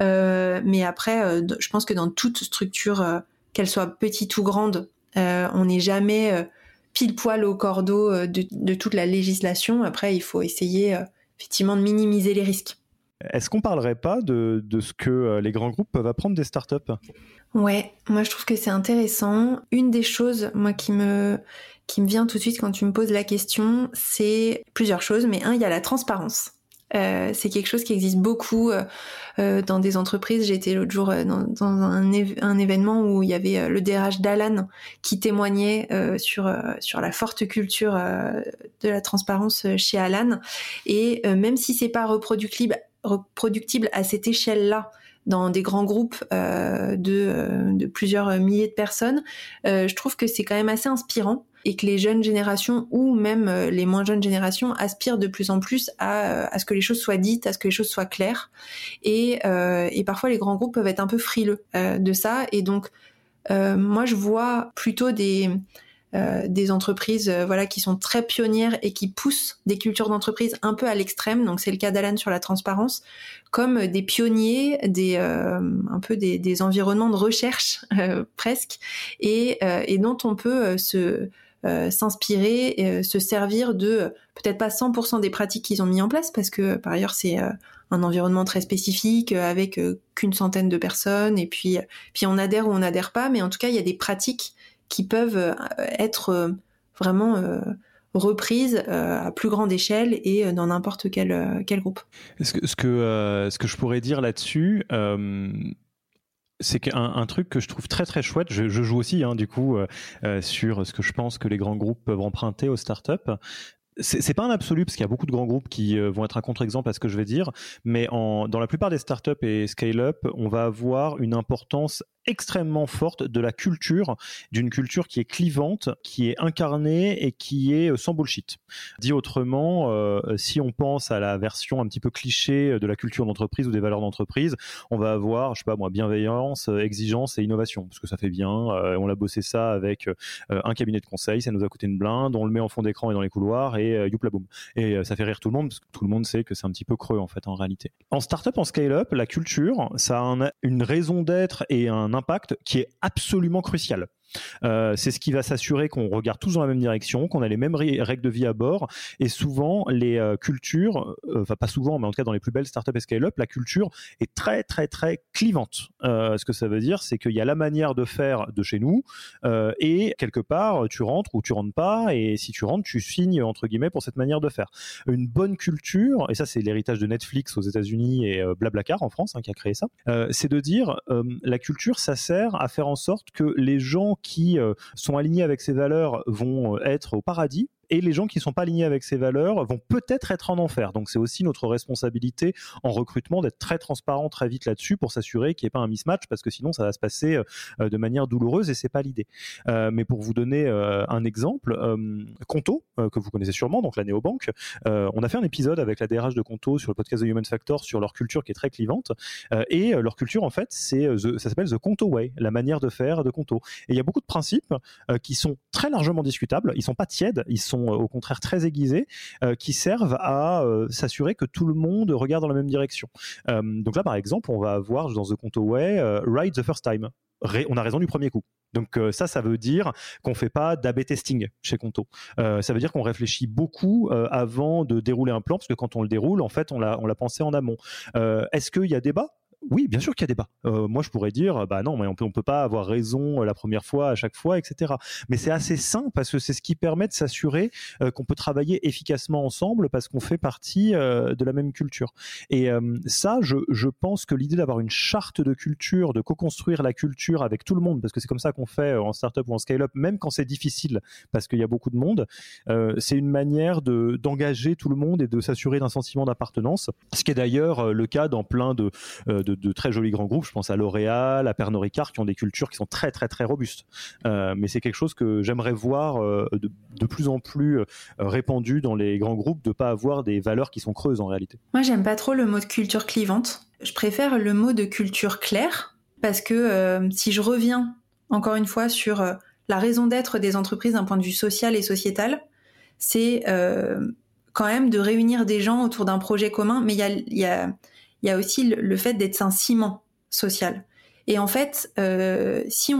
Mais après je pense que dans toute structure qu'elle soit petite ou grande on n'est jamais pile poil au cordeau de, de toute la législation. Après il faut essayer effectivement de minimiser les risques est-ce qu'on parlerait pas de, ce que euh, les grands groupes peuvent apprendre des startups? Ouais, moi je trouve que c'est intéressant. Une des choses, moi, qui me, qui me vient tout de suite quand tu me poses la question, c'est plusieurs choses, mais un, il y a la transparence. Euh, c'est quelque chose qui existe beaucoup euh, dans des entreprises. J'étais l'autre jour dans, un, événement où il y avait le DRH d'Alan qui témoignait sur sur la forte culture de la transparence chez Alan. Et même si c'est pas reproductible reproductible à cette échelle-là dans des grands groupes euh, de, euh, de, plusieurs milliers de personnes, euh, je trouve que c'est quand même assez inspirant et que les jeunes générations ou même les moins jeunes générations aspirent de plus en plus à, à ce que les choses soient dites, à ce que les choses soient claires. Et, et parfois les grands groupes peuvent être un peu frileux de ça. Et donc moi je vois plutôt des euh, des entreprises euh, voilà qui sont très pionnières et qui poussent des cultures d'entreprise un peu à l'extrême. Donc c'est le cas d'Alan sur la transparence comme des pionniers des euh, un peu des, des, environnements de recherche presque et, et, dont on peut se s'inspirer se servir de peut-être pas 100% des pratiques qu'ils ont mis en place parce que par ailleurs c'est un environnement très spécifique avec qu'une centaine de personnes et puis puis on adhère ou on n'adhère pas mais en tout cas il y a des pratiques qui peuvent euh, être euh, vraiment euh, reprises à plus grande échelle et dans n'importe quel, quel groupe. Ce que, ce, que, ce que je pourrais dire là-dessus, c'est qu'un un truc que je trouve très très chouette, je, joue aussi hein, du coup sur ce que je pense que les grands groupes peuvent emprunter aux startups, c'est pas un absolu parce qu'il y a beaucoup de grands groupes qui vont être un contre-exemple à ce que je vais dire, mais dans la plupart des startups et scale-up, on va avoir une importance extrêmement forte de la culture, d'une culture qui est clivante, qui est incarnée et qui est sans bullshit. Dit autrement, si on pense à la version un petit peu cliché de la culture d'entreprise ou des valeurs d'entreprise, on va avoir, je sais pas moi, bienveillance, exigence et innovation, parce que ça fait bien. on a bossé ça avec un cabinet de conseil, ça nous a coûté une blinde, on le met en fond d'écran et dans les couloirs et youpla boum. Et ça fait rire tout le monde parce que tout le monde sait que c'est un petit peu creux en fait en réalité. En startup, en scale-up, la culture, ça a une raison d'être et un impact qui est absolument crucial. Euh, c'est ce qui va s'assurer qu'on regarde tous dans la même direction, qu'on a les mêmes règles de vie à bord. Et souvent, les euh, cultures, euh, enfin pas souvent, mais en tout cas dans les plus belles startups et scale-up, la culture est très très très clivante. ce que ça veut dire, c'est qu'il y a la manière de faire de chez nous, et quelque part, tu rentres ou tu rentres pas, et si tu rentres, tu signes entre guillemets pour cette manière de faire. Une bonne culture, et ça c'est l'héritage de Netflix aux États-Unis et Blablacar en France hein, qui a créé ça, c'est de dire la culture, ça sert à faire en sorte que les gens qui euh, sont alignés avec ces valeurs vont euh, être au paradis et les gens qui ne sont pas alignés avec ces valeurs vont peut-être être en enfer. Donc c'est aussi notre responsabilité en recrutement d'être très transparent très vite là-dessus pour s'assurer qu'il n'y ait pas un mismatch parce que sinon ça va se passer euh, de manière douloureuse et c'est pas l'idée. Euh, mais pour vous donner euh, un exemple, Conto que vous connaissez sûrement, donc la néobanque, on a fait un épisode avec la DRH de Conto sur le podcast The Human Factor sur leur culture qui est très clivante et leur culture en fait c'est ça s'appelle The Conto Way, la manière de faire de Conto. Et il y a beaucoup de principes qui sont très largement discutables, ils sont pas tièdes, ils sont euh, au contraire très aiguisés, euh, qui servent à euh, s'assurer que tout le monde regarde dans la même direction. donc là, par exemple, on va avoir dans The Conto Way, Ride the First Time. on a raison du premier coup. Donc ça, ça veut dire qu'on fait pas d'AB testing chez Conto. ça veut dire qu'on réfléchit beaucoup avant de dérouler un plan, parce que quand on le déroule, en fait, on l'a pensé en amont. Est-ce qu'il y a débat? Oui, bien sûr qu'il y a débat. Euh, moi, je pourrais dire, bah non, mais on peut, peut pas avoir raison euh, la première fois, à chaque fois, etc. Mais c'est assez sain parce que c'est ce qui permet de s'assurer euh, qu'on peut travailler efficacement ensemble parce qu'on fait partie de la même culture. Et ça, je, pense que l'idée d'avoir une charte de culture, de co-construire la culture avec tout le monde, parce que c'est comme ça qu'on fait en startup ou en scale-up, même quand c'est difficile, parce qu'il y a beaucoup de monde, c'est une manière de d'engager tout le monde et de s'assurer d'un sentiment d'appartenance. Ce qui est d'ailleurs le cas dans plein de, très jolis grands groupes. Je pense à L'Oréal, à Pernod Ricard, qui ont des cultures qui sont très très très robustes. Euh, mais c'est quelque chose que j'aimerais voir euh, de, plus en plus euh, répandu dans les grands groupes, de pas avoir des valeurs qui sont creuses en réalité. Moi, j'aime pas trop le mot de culture clivante. Je préfère le mot de culture claire parce que si je reviens encore une fois sur la raison d'être des entreprises d'un point de vue social et sociétal, c'est quand même de réunir des gens autour d'un projet commun, mais il y a, il y a aussi le, fait d'être un ciment social. Et en fait, euh, si,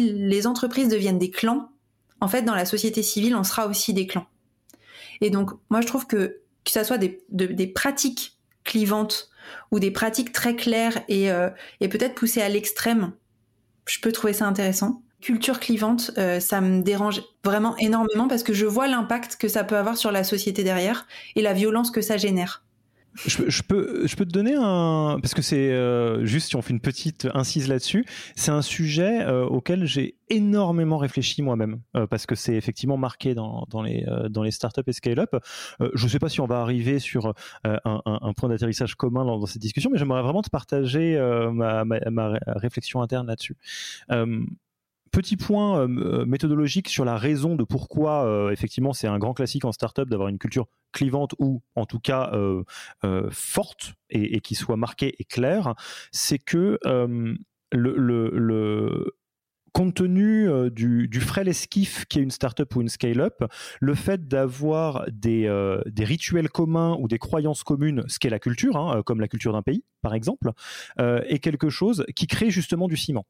les entreprises deviennent des clans, en fait, dans la société civile, on sera aussi des clans. Et donc, moi, je trouve que que ça soit des, pratiques clivantes ou des pratiques très claires et, euh, et peut-être poussées à l'extrême, je peux trouver ça intéressant. Culture clivante, euh, ça me dérange vraiment énormément parce que je vois l'impact que ça peut avoir sur la société derrière et la violence que ça génère. Je, peux, je peux te donner un parce que c'est euh, juste si on fait une petite incise là-dessus, c'est un sujet euh, auquel j'ai énormément réfléchi moi-même euh, parce que c'est effectivement marqué dans, dans les dans les startups et scale-up. je ne sais pas si on va arriver sur un, point d'atterrissage commun dans, cette discussion, mais j'aimerais vraiment te partager ma, ma, réflexion interne là-dessus. Petit point euh, euh, méthodologique sur la raison de pourquoi, euh, effectivement, c'est un grand classique en startup d'avoir une culture clivante ou en tout cas forte et, qui soit marquée et claire, c'est que le, compte tenu du, frêle esquif qui est une startup ou une scale-up, le fait d'avoir des, rituels communs ou des croyances communes, ce qu'est la culture, hein, comme la culture d'un pays par exemple, est quelque chose qui crée justement du ciment.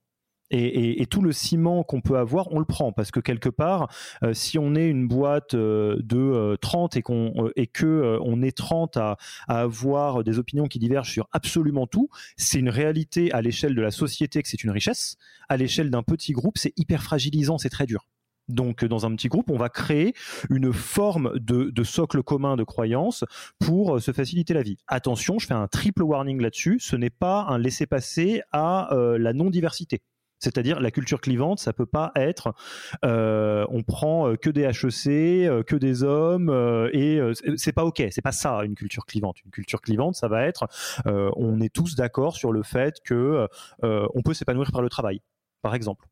Et, tout le ciment qu'on peut avoir, on le prend parce que quelque part, euh, si on est une boîte euh, de 30 euh, et qu'on et que on est 30 à, avoir des opinions qui divergent sur absolument tout, c'est une réalité à l'échelle de la société que c'est une richesse. À l'échelle d'un petit groupe, c'est hyper fragilisant, c'est très dur. Donc, dans un petit groupe, on va créer une forme de, de socle commun de croyances pour se faciliter la vie. Attention, je fais un triple warning là-dessus. Ce n'est pas un laisser-passer à la non-diversité. C'est-à-dire la culture clivante, ça peut pas être euh, on prend euh, que des HEC, euh, que des hommes et c'est pas ok. C'est pas ça une culture clivante. Une culture clivante, ça va être on est tous d'accord sur le fait que on peut s'épanouir par le travail par exemple.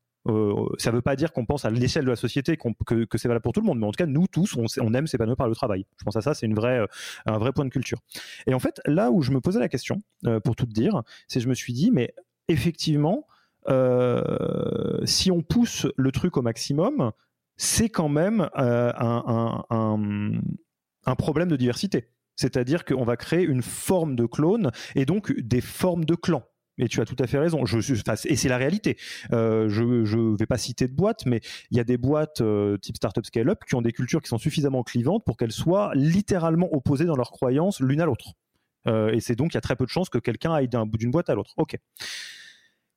Ça ne veut pas dire qu'on pense à l'échelle de la société que, c'est valable pour tout le monde, mais en tout cas, nous tous, on, aime s'épanouir par le travail. Je pense à ça, c'est un vrai point de culture. Et en fait, là où je me posais la question, pour tout dire, c'est je me suis dit, mais effectivement, si on pousse le truc au maximum, c'est quand même un, un, problème de diversité. C'est-à-dire qu'on va créer une forme de clone et donc des formes de clans. Et tu as tout à fait raison. Et c'est la réalité. Euh, je ne vais pas citer de boîtes, mais il y a des boîtes euh, type startup scale-up qui ont des cultures qui sont suffisamment clivantes pour qu'elles soient littéralement opposées dans leurs croyances l'une à l'autre. Euh, et c'est donc il y a très peu de chances que quelqu'un aille d'une boîte à l'autre. Ok.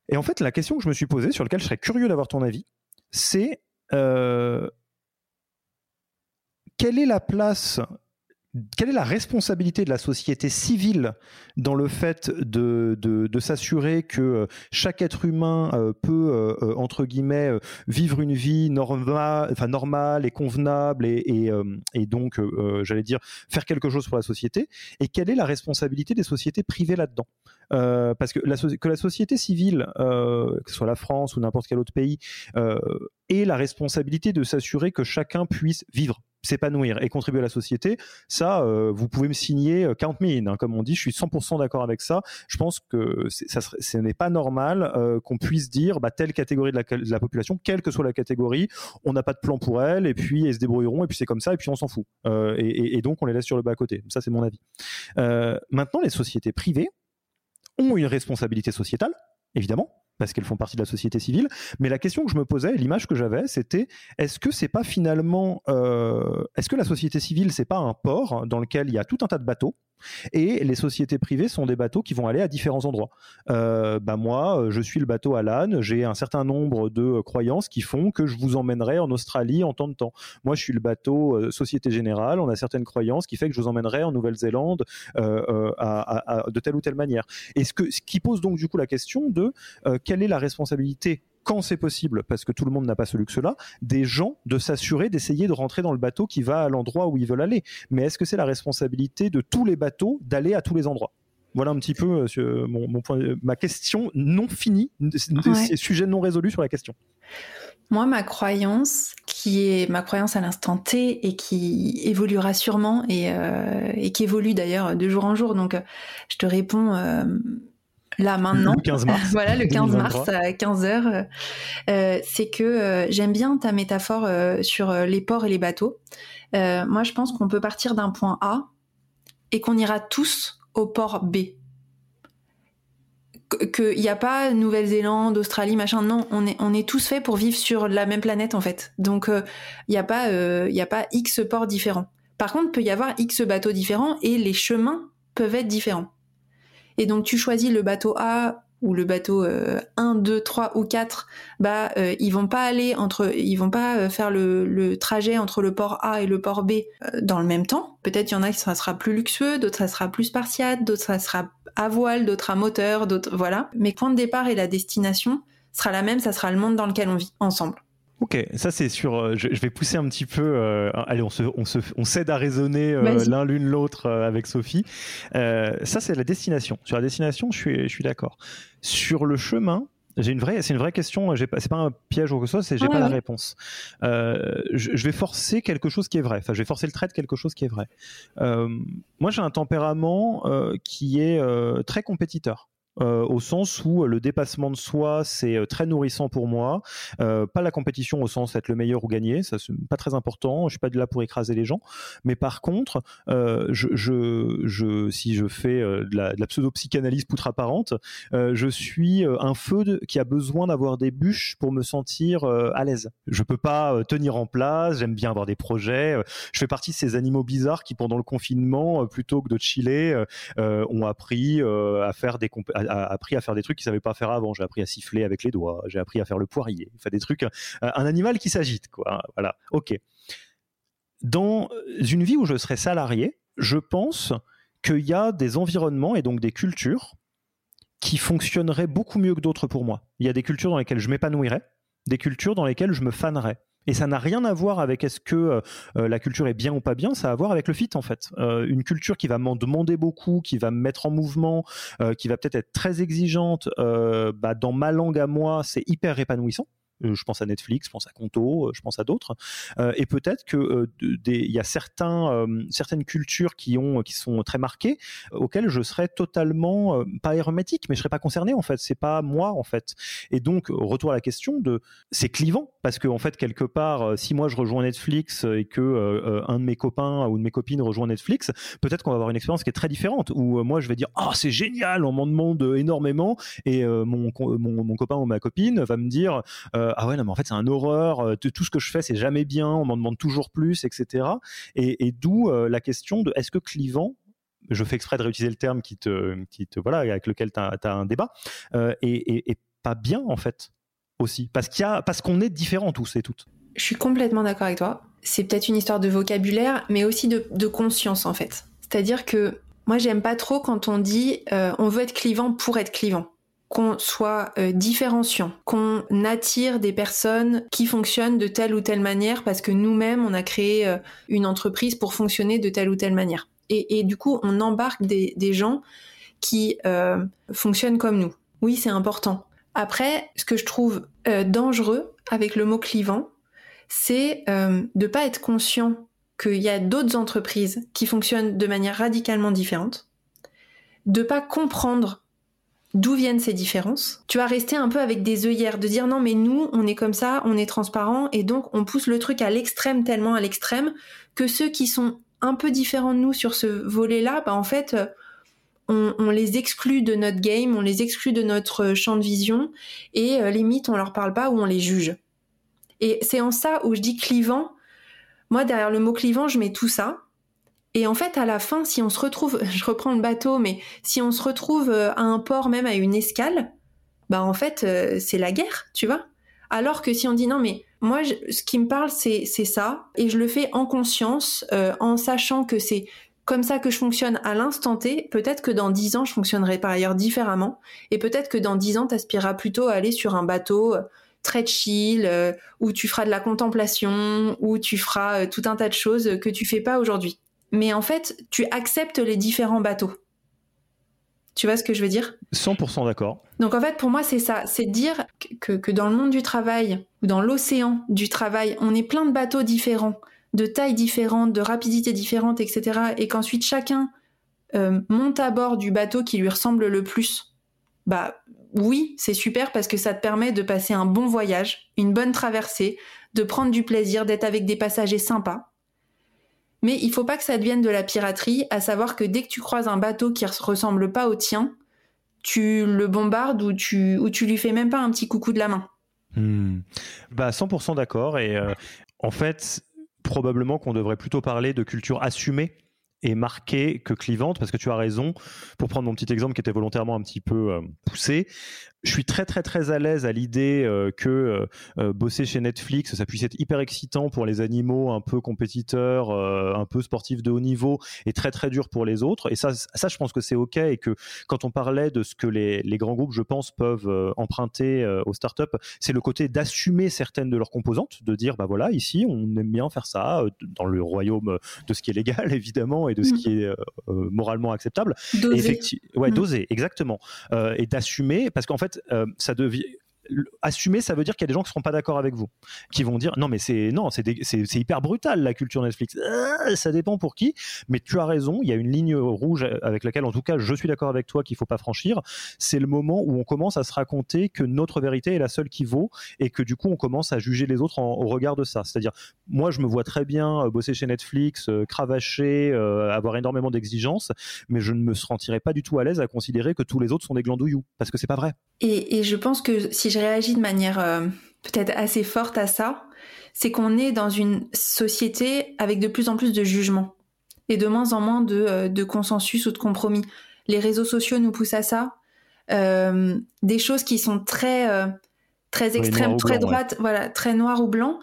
Et en fait, la question que je me suis posée, sur laquelle je serais curieux d'avoir ton avis, c'est quelle est la place quelle est la responsabilité de la société civile dans le fait de, de, s'assurer que euh, chaque être humain euh, peut, euh, entre guillemets, vivre une vie normale, enfin normale et convenable et, et, donc, j'allais dire, faire quelque chose pour la société? Et quelle est la responsabilité des sociétés privées là-dedans? Parce que la, que la société civile, que ce soit la France ou n'importe quel autre pays, ait la responsabilité de s'assurer que chacun puisse vivre s'épanouir et contribuer à la société, ça, euh, vous pouvez me signer 40 euh, 000, hein, comme on dit, je suis 100% d'accord avec ça. Je pense que ça ce n'est pas normal euh, qu'on puisse dire, bah, telle catégorie de la, population, quelle que soit la catégorie, on n'a pas de plan pour elle, et puis elles se débrouilleront, et puis c'est comme ça, et puis on s'en fout. Et, et, donc on les laisse sur le bas-côté. Ça, c'est mon avis. maintenant, les sociétés privées ont une responsabilité sociétale, évidemment, parce qu'elles font partie de la société civile. Mais la question que je me posais, l'image que j'avais, c'était est-ce que c'est pas finalement, euh, est-ce que la société civile c'est pas un port dans lequel il y a tout un tas de bateaux et les sociétés privées sont des bateaux qui vont aller à différents endroits. Euh, bah moi, je suis le bateau Alan, j'ai un certain nombre de croyances qui font que je vous emmènerai en Australie en temps de temps. Moi, je suis le bateau euh, Société Générale, on a certaines croyances qui fait que je vous emmènerai en Nouvelle-Zélande euh, de telle ou telle manière. Et ce, que, ce qui pose donc du coup la question de quelle est la responsabilité quand c'est possible, parce que tout le monde n'a pas ce luxe-là, des gens de s'assurer d'essayer de rentrer dans le bateau qui va à l'endroit où ils veulent aller. Mais est-ce que c'est la responsabilité de tous les bateaux d'aller à tous les endroits? Voilà un petit peu euh, mon, point, ma question non finie, ouais. sujet non résolu sur la question. Moi, ma croyance, qui est ma croyance à l'instant T et qui évoluera sûrement et, euh, et qui évolue d'ailleurs de jour en jour, donc je te réponds euh, là maintenant. Le 15 mars. voilà, le 15 mars à 15 h euh, c'est que euh, j'aime bien ta métaphore euh, sur les ports et les bateaux. moi, je pense qu'on peut partir d'un point A et qu'on ira tous au port B. Qu'il n'y a pas Nouvelle-Zélande, Australie, machin. Non, on est, on est tous faits pour vivre sur la même planète, en fait. Donc, il n'y a, pas, a pas X ports différents. Par contre, il peut y avoir X bateaux différents et les chemins peuvent être différents. Et donc tu choisis le bateau A ou le bateau 1, 2, 3 ou 4, bah euh, ils vont pas aller entre ils vont pas euh, faire le, trajet entre le port A et le port B euh, dans le même temps. Peut-être il y en a qui ça sera plus luxueux, d'autres ça sera plus spartiate, d'autres ça sera à voile, d'autres à moteur, d'autres voilà. Mais point de départ et la destination sera la même, ça sera le monde dans lequel on vit ensemble. Ok, ça c'est sûr. Euh, je, vais pousser un petit peu. Euh, allez, on se, on se, on s'aide à raisonner euh, l'un l'une l'autre avec Sophie. ça c'est la destination. Sur la destination, je suis, je suis d'accord. Sur le chemin, j'ai une vraie, c'est une vraie question. J'ai pas, c'est pas un piège ou quoi que ce soit. C'est j'ai pas la réponse. Je, vais forcer quelque chose qui est vrai. Enfin, je vais forcer le trait de quelque chose qui est vrai. moi, j'ai un tempérament qui est très compétiteur. Euh, au sens où le dépassement de soi c'est euh, très nourrissant pour moi. Euh, pas la compétition au sens être le meilleur ou gagner, ça c'est pas très important. Je suis pas de là pour écraser les gens, mais par contre, si je fais de la, pseudo-psychanalyse poutre apparente, je suis un feu qui a besoin d'avoir des bûches pour me sentir à l'aise. Je peux pas tenir en place. J'aime bien avoir des projets. Je fais partie de ces animaux bizarres qui pendant le confinement, plutôt que de chiller, ont appris à faire des appris à faire des trucs qu'il savait pas faire avant. J'ai appris à siffler avec les doigts, j'ai appris à faire le poirier, fait des trucs. Euh, un animal qui s'agite, quoi. Voilà. Ok. Dans une vie où je serais salarié, je pense qu'il y a des environnements et donc des cultures qui fonctionneraient beaucoup mieux que d'autres pour moi. Il y a des cultures dans lesquelles je m'épanouirais, des cultures dans lesquelles je me fanerais. Et ça n'a rien à voir avec est-ce que euh, euh, la culture est bien ou pas bien, ça a à voir avec le fit en fait. Euh, une culture qui va m'en demander beaucoup, qui va me mettre en mouvement, qui va peut-être être très exigeante, bah, dans ma langue à moi, c'est hyper épanouissant. Euh, je pense à Netflix, je pense à Conto, euh, je pense à d'autres. Euh, et peut-être que il y a certains, certaines cultures qui ont, qui sont très marquées, auxquelles je serais totalement pas hermétique, mais je serais pas concerné en fait. C'est pas moi en fait. Et donc retour à la question de, c'est clivant parce que en fait quelque part, si moi je rejoins Netflix et que un de mes copains ou de mes copines rejoint Netflix, peut-être qu'on va avoir une expérience qui est très différente. Où moi je vais dire, ah c'est génial, on m'en demande énormément, et mon, mon, copain ou ma copine va me dire ah ouais non mais en fait c'est un horreur, euh, tout ce que je fais c'est jamais bien, on m'en demande toujours plus, etc. Et, d'où euh, la question de est-ce que clivant je fais exprès de réutiliser le terme qui te, qui te voilà, avec lequel tu as, un débat, et, pas bien en fait aussi, parce qu'il parce qu'on est différents tous et toutes. Je suis complètement d'accord avec toi. C'est peut-être une histoire de vocabulaire, mais aussi de conscience en fait. C'est-à-dire que moi j'aime pas trop quand on dit on veut être clivant pour être clivant qu'on soit euh, différenciant, qu'on attire des personnes qui fonctionnent de telle ou telle manière parce que nous-mêmes, on a créé euh, une entreprise pour fonctionner de telle ou telle manière. Et, du coup, on embarque des, gens qui euh, fonctionnent comme nous. Oui, c'est important. Après, ce que je trouve dangereux avec le mot clivant, c'est de pas être conscient qu'il y a d'autres entreprises qui fonctionnent de manière radicalement différente, de pas comprendre d'où viennent ces différences? Tu vas rester un peu avec des œillères, de dire non mais nous, on est comme ça, on est transparent, et donc on pousse le truc à l'extrême, tellement à l'extrême, que ceux qui sont un peu différents de nous sur ce volet-là, bah en fait, on, les exclut de notre game, on les exclut de notre champ de vision, et euh, limite, on leur parle pas ou on les juge. Et c'est en ça où je dis clivant. Moi, derrière le mot clivant, je mets tout ça. Et en fait, à la fin, si on se retrouve, je reprends le bateau, mais si on se retrouve euh, à un port, même à une escale, bah en fait, euh, c'est la guerre, tu vois. Alors que si on dit non, mais moi, ce qui me parle, c'est ça, et je le fais en conscience, euh, en sachant que c'est comme ça que je fonctionne à l'instant T. Peut-être que dans dix ans, je fonctionnerai par ailleurs différemment, et peut-être que dans dix ans, t'aspireras plutôt à aller sur un bateau très chill, où tu feras de la contemplation, où tu feras tout un tas de choses que tu fais pas aujourd'hui mais en fait, tu acceptes les différents bateaux. Tu vois ce que je veux dire? 100% d'accord. Donc en fait, pour moi, c'est ça. C'est dire que, dans le monde du travail ou dans l'océan du travail, on est plein de bateaux différents, de tailles différentes, de rapidités différentes, etc. Et qu'ensuite chacun euh, monte à bord du bateau qui lui ressemble le plus. Bah oui, c'est super parce que ça te permet de passer un bon voyage, une bonne traversée, de prendre du plaisir, d'être avec des passagers sympas. Mais il faut pas que ça devienne de la piraterie, à savoir que dès que tu croises un bateau qui ressemble pas au tien, tu le bombardes ou tu, ou tu lui fais même pas un petit coucou de la main. Hmm. Bah 100% d'accord. Et euh, en fait, probablement qu'on devrait plutôt parler de culture assumée et marquée que clivante, parce que tu as raison. Pour prendre mon petit exemple qui était volontairement un petit peu euh, poussé, je suis très très très à l'aise à l'idée euh, que euh, euh, bosser chez Netflix, ça puisse être hyper excitant pour les animaux un peu compétiteurs, un peu sportifs de haut niveau, et très très dur pour les autres. Et ça, ça je pense que c'est ok. Et que quand on parlait de ce que les, les grands groupes, je pense, peuvent emprunter aux startups, c'est le côté d'assumer certaines de leurs composantes, de dire bah voilà, ici on aime bien faire ça dans le royaume de ce qui est légal évidemment et de ce mm. qui est moralement acceptable. Doser. ouais, mm. doser exactement. et d'assumer parce qu'en fait euh, ça devient assumer, ça veut dire qu'il y a des gens qui seront pas d'accord avec vous, qui vont dire non mais c'est non c'est c'est hyper brutal la culture Netflix. Euh, ça dépend pour qui, mais tu as raison. Il y a une ligne rouge avec laquelle, en tout cas, je suis d'accord avec toi qu'il faut pas franchir. C'est le moment où on commence à se raconter que notre vérité est la seule qui vaut et que du coup on commence à juger les autres au regard de ça. C'est-à-dire moi je me vois très bien euh, bosser chez Netflix, euh, cravacher, avoir énormément d'exigences, mais je ne me sentirais pas du tout à l'aise à considérer que tous les autres sont des glandouillous parce que c'est pas vrai. Et, et je pense que si je réagis de manière euh, peut-être assez forte à ça, c'est qu'on est dans une société avec de plus en plus de jugements et de moins en moins de, euh, consensus ou de compromis. Les réseaux sociaux nous poussent à ça. Euh, des choses qui sont très très extrêmes, très droites, voilà, très noir ou blanc.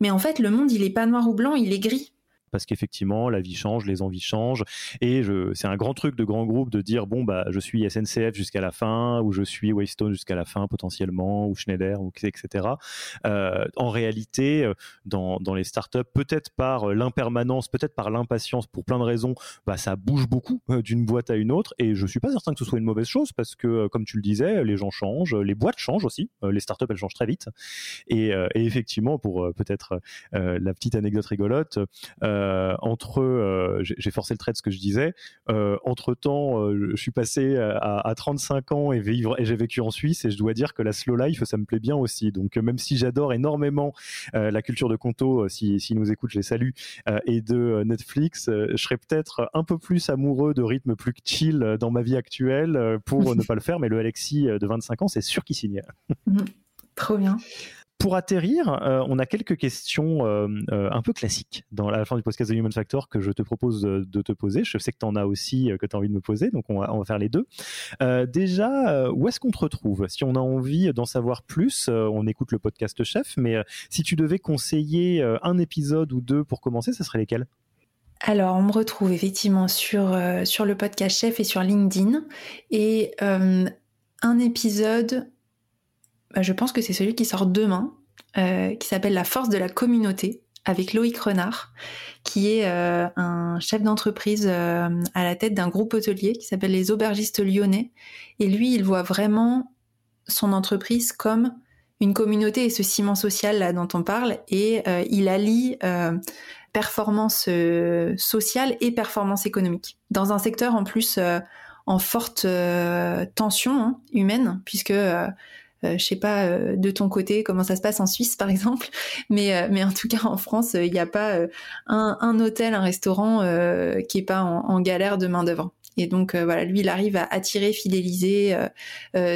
Mais en fait, le monde, il est pas noir ou blanc, il est gris. Parce qu'effectivement la vie change, les envies changent et c'est un grand truc de grand groupe de dire bon bah je suis SNCF jusqu'à la fin ou je suis Waystone jusqu'à la fin potentiellement ou Schneider etc. Euh, en réalité, euh, dans, les startups, peut-être par l'impermanence, peut-être par l'impatience, pour plein de raisons, bah ça bouge beaucoup euh, d'une boîte à une autre et je suis pas certain que ce soit une mauvaise chose parce que comme tu le disais, les gens changent, les boîtes changent aussi, les startups elles changent très vite et, effectivement pour peut-être la petite anecdote rigolote. Euh, entre, euh, j'ai forcé le trait de ce que je disais. Euh, entre temps, je suis passé à, 35 ans et, et j'ai vécu en Suisse et je dois dire que la slow life, ça me plaît bien aussi. Donc même si j'adore énormément la culture de Conto, si, si nous écoutent, je les salue, et de Netflix, je serais peut-être un peu plus amoureux de rythme plus chill dans ma vie actuelle pour ne pas le faire. Mais le Alexis de 25 ans, c'est sûr qu'il signe. Mmh. Trop bien. Pour atterrir, euh, on a quelques questions euh, euh, un peu classiques dans la fin du podcast de Human Factor que je te propose de te poser. Je sais que tu en as aussi, que tu as envie de me poser, donc on va, on faire les deux. déjà, où est-ce qu'on te retrouve? Si on a envie d'en savoir plus, on écoute le podcast Chef, mais si tu devais conseiller un épisode ou deux pour commencer, ce serait lesquels? Alors, on me retrouve effectivement sur, sur le podcast Chef et sur LinkedIn. Et un épisode je pense que c'est celui qui sort demain, euh, qui s'appelle La force de la communauté, avec Loïc Renard, qui est euh, un chef d'entreprise euh, à la tête d'un groupe hôtelier qui s'appelle les Aubergistes Lyonnais. Et lui, il voit vraiment son entreprise comme une communauté et ce ciment social là dont on parle. Et il allie performance sociale et performance économique. Dans un secteur en plus en forte tension hein, humaine, puisque je sais pas euh, de ton côté comment ça se passe en Suisse par exemple, mais euh, mais en tout cas en France, il n'y a pas un, un, hôtel, un restaurant qui est pas en, galère de main d'œuvre. Et donc voilà, lui, il arrive à attirer, fidéliser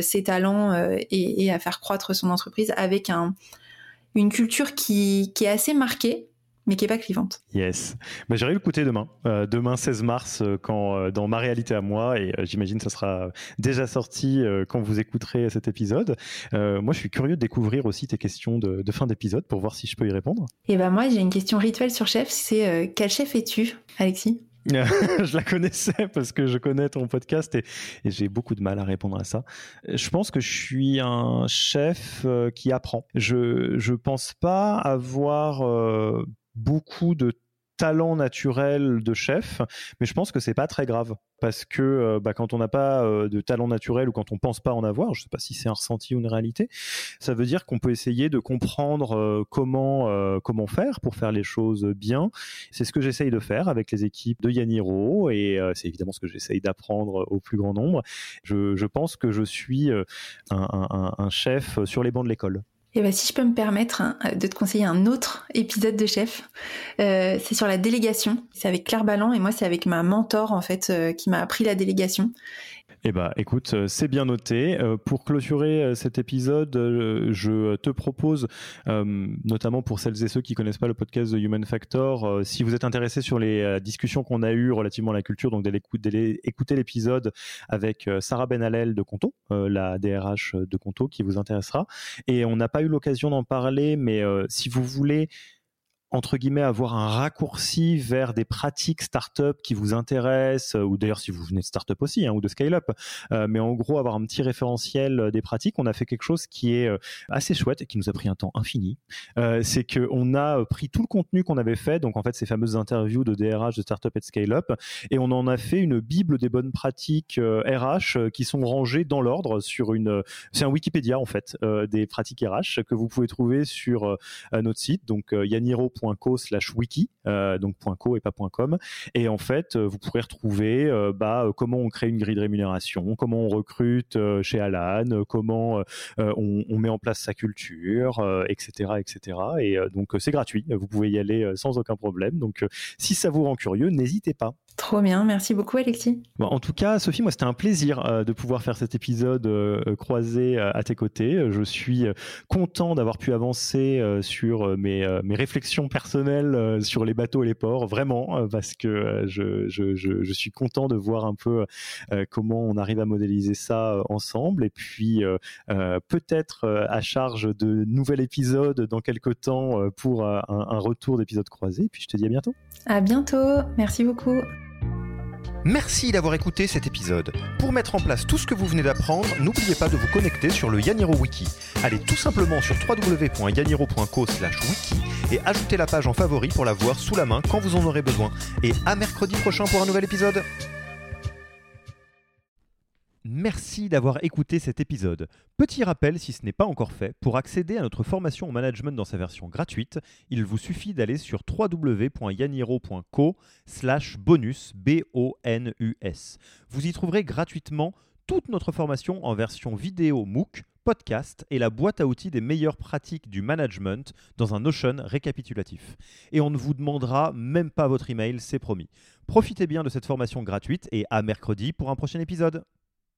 ses talents et, et, à faire croître son entreprise avec un, une culture qui, qui est assez marquée, mais qui est pas clivante. Yes. Bah, J'irai l'écouter demain, euh, demain 16 mars, euh, quand euh, dans ma réalité à moi, et j'imagine que ça sera déjà sorti quand vous écouterez cet épisode. moi, je suis curieux de découvrir aussi tes questions de, fin d'épisode pour voir si je peux y répondre. Et ben moi, j'ai une question rituelle sur chef. C'est quel chef es-tu, Alexis? Je la connaissais parce que je connais ton podcast et, et j'ai beaucoup de mal à répondre à ça. Je pense que je suis un chef qui apprend. Je je pense pas avoir beaucoup de talent naturel de chef, mais je pense que c'est pas très grave parce que euh, bah, quand on n'a pas euh, de talent naturel ou quand on pense pas en avoir, je sais pas si c'est un ressenti ou une réalité, ça veut dire qu'on peut essayer de comprendre euh, comment comment faire pour faire les choses bien. C'est ce que j'essaye de faire avec les équipes de Yaniro et c'est évidemment ce que j'essaye d'apprendre au plus grand nombre. Je, pense que je suis un chef sur les bancs de l'école. Et eh ben, si je peux me permettre hein, de te conseiller un autre épisode de Chef, euh, c'est sur la délégation. C'est avec Claire Ballant et moi c'est avec ma mentor en fait euh, qui m'a appris la délégation. Eh ben, écoute, euh, c'est bien noté. Euh, pour clôturer euh, cet épisode, je te propose, notamment pour celles et ceux qui connaissent pas le podcast de Human Factor, si vous êtes intéressé sur les discussions qu'on a eues relativement à la culture, donc d'aller écouter l'épisode avec Sarah Benalel de Conto, la DRH de Conto, qui vous intéressera. Et on n'a pas eu l'occasion d'en parler, mais si vous voulez entre guillemets avoir un raccourci vers des pratiques startup qui vous intéressent ou d'ailleurs si vous venez de startup aussi hein, ou de scale-up euh, mais en gros avoir un petit référentiel euh, des pratiques on a fait quelque chose qui est euh, assez chouette et qui nous a pris un temps infini. C'est que on a pris tout le contenu qu'on avait fait donc en fait ces fameuses interviews de DRH de startup et de scale-up et on en a fait une bible des bonnes pratiques RH qui sont rangées dans l'ordre sur une c'est un Wikipédia en fait des pratiques RH que vous pouvez trouver sur notre site. Donc yaniro .co slash wiki, euh, donc .co et pas .com. Et en fait, euh, vous pourrez retrouver euh, bah, comment on crée une grille de rémunération, comment on recrute chez Alan, comment on, met en place sa culture, etc., etc. Et donc c'est gratuit, vous pouvez y aller sans aucun problème. Donc si ça vous rend curieux, n'hésitez pas. Trop bien, merci beaucoup Alexis. Bon, en tout cas, Sophie, moi c'était un plaisir euh, de pouvoir faire cet épisode euh, croisé euh, à tes côtés. Je suis content d'avoir pu avancer sur mes, mes réflexions personnelles sur les bateaux et les ports, vraiment, parce que je, je, je, je, suis content de voir un peu comment on arrive à modéliser ça ensemble. Et puis peut-être à charge de nouvel épisode dans quelques temps pour un, un retour d'épisode croisé. Puis je te dis à bientôt. À bientôt, merci beaucoup. Merci d'avoir écouté cet épisode. Pour mettre en place tout ce que vous venez d'apprendre, n'oubliez pas de vous connecter sur le Yaniro Wiki. Allez tout simplement sur www.yaniro.co/wiki et ajoutez la page en favori pour la voir sous la main quand vous en aurez besoin. Et à mercredi prochain pour un nouvel épisode. Merci d'avoir écouté cet épisode. Petit rappel, si ce n'est pas encore fait, pour accéder à notre formation au management dans sa version gratuite, il vous suffit d'aller sur www.yaniro.co slash bonus, B-O-N-U-S. Vous y trouverez gratuitement toute notre formation en version vidéo MOOC, podcast et la boîte à outils des meilleures pratiques du management dans un Notion récapitulatif. Et on ne vous demandera même pas votre email, c'est promis. Profitez bien de cette formation gratuite et à mercredi pour un prochain épisode.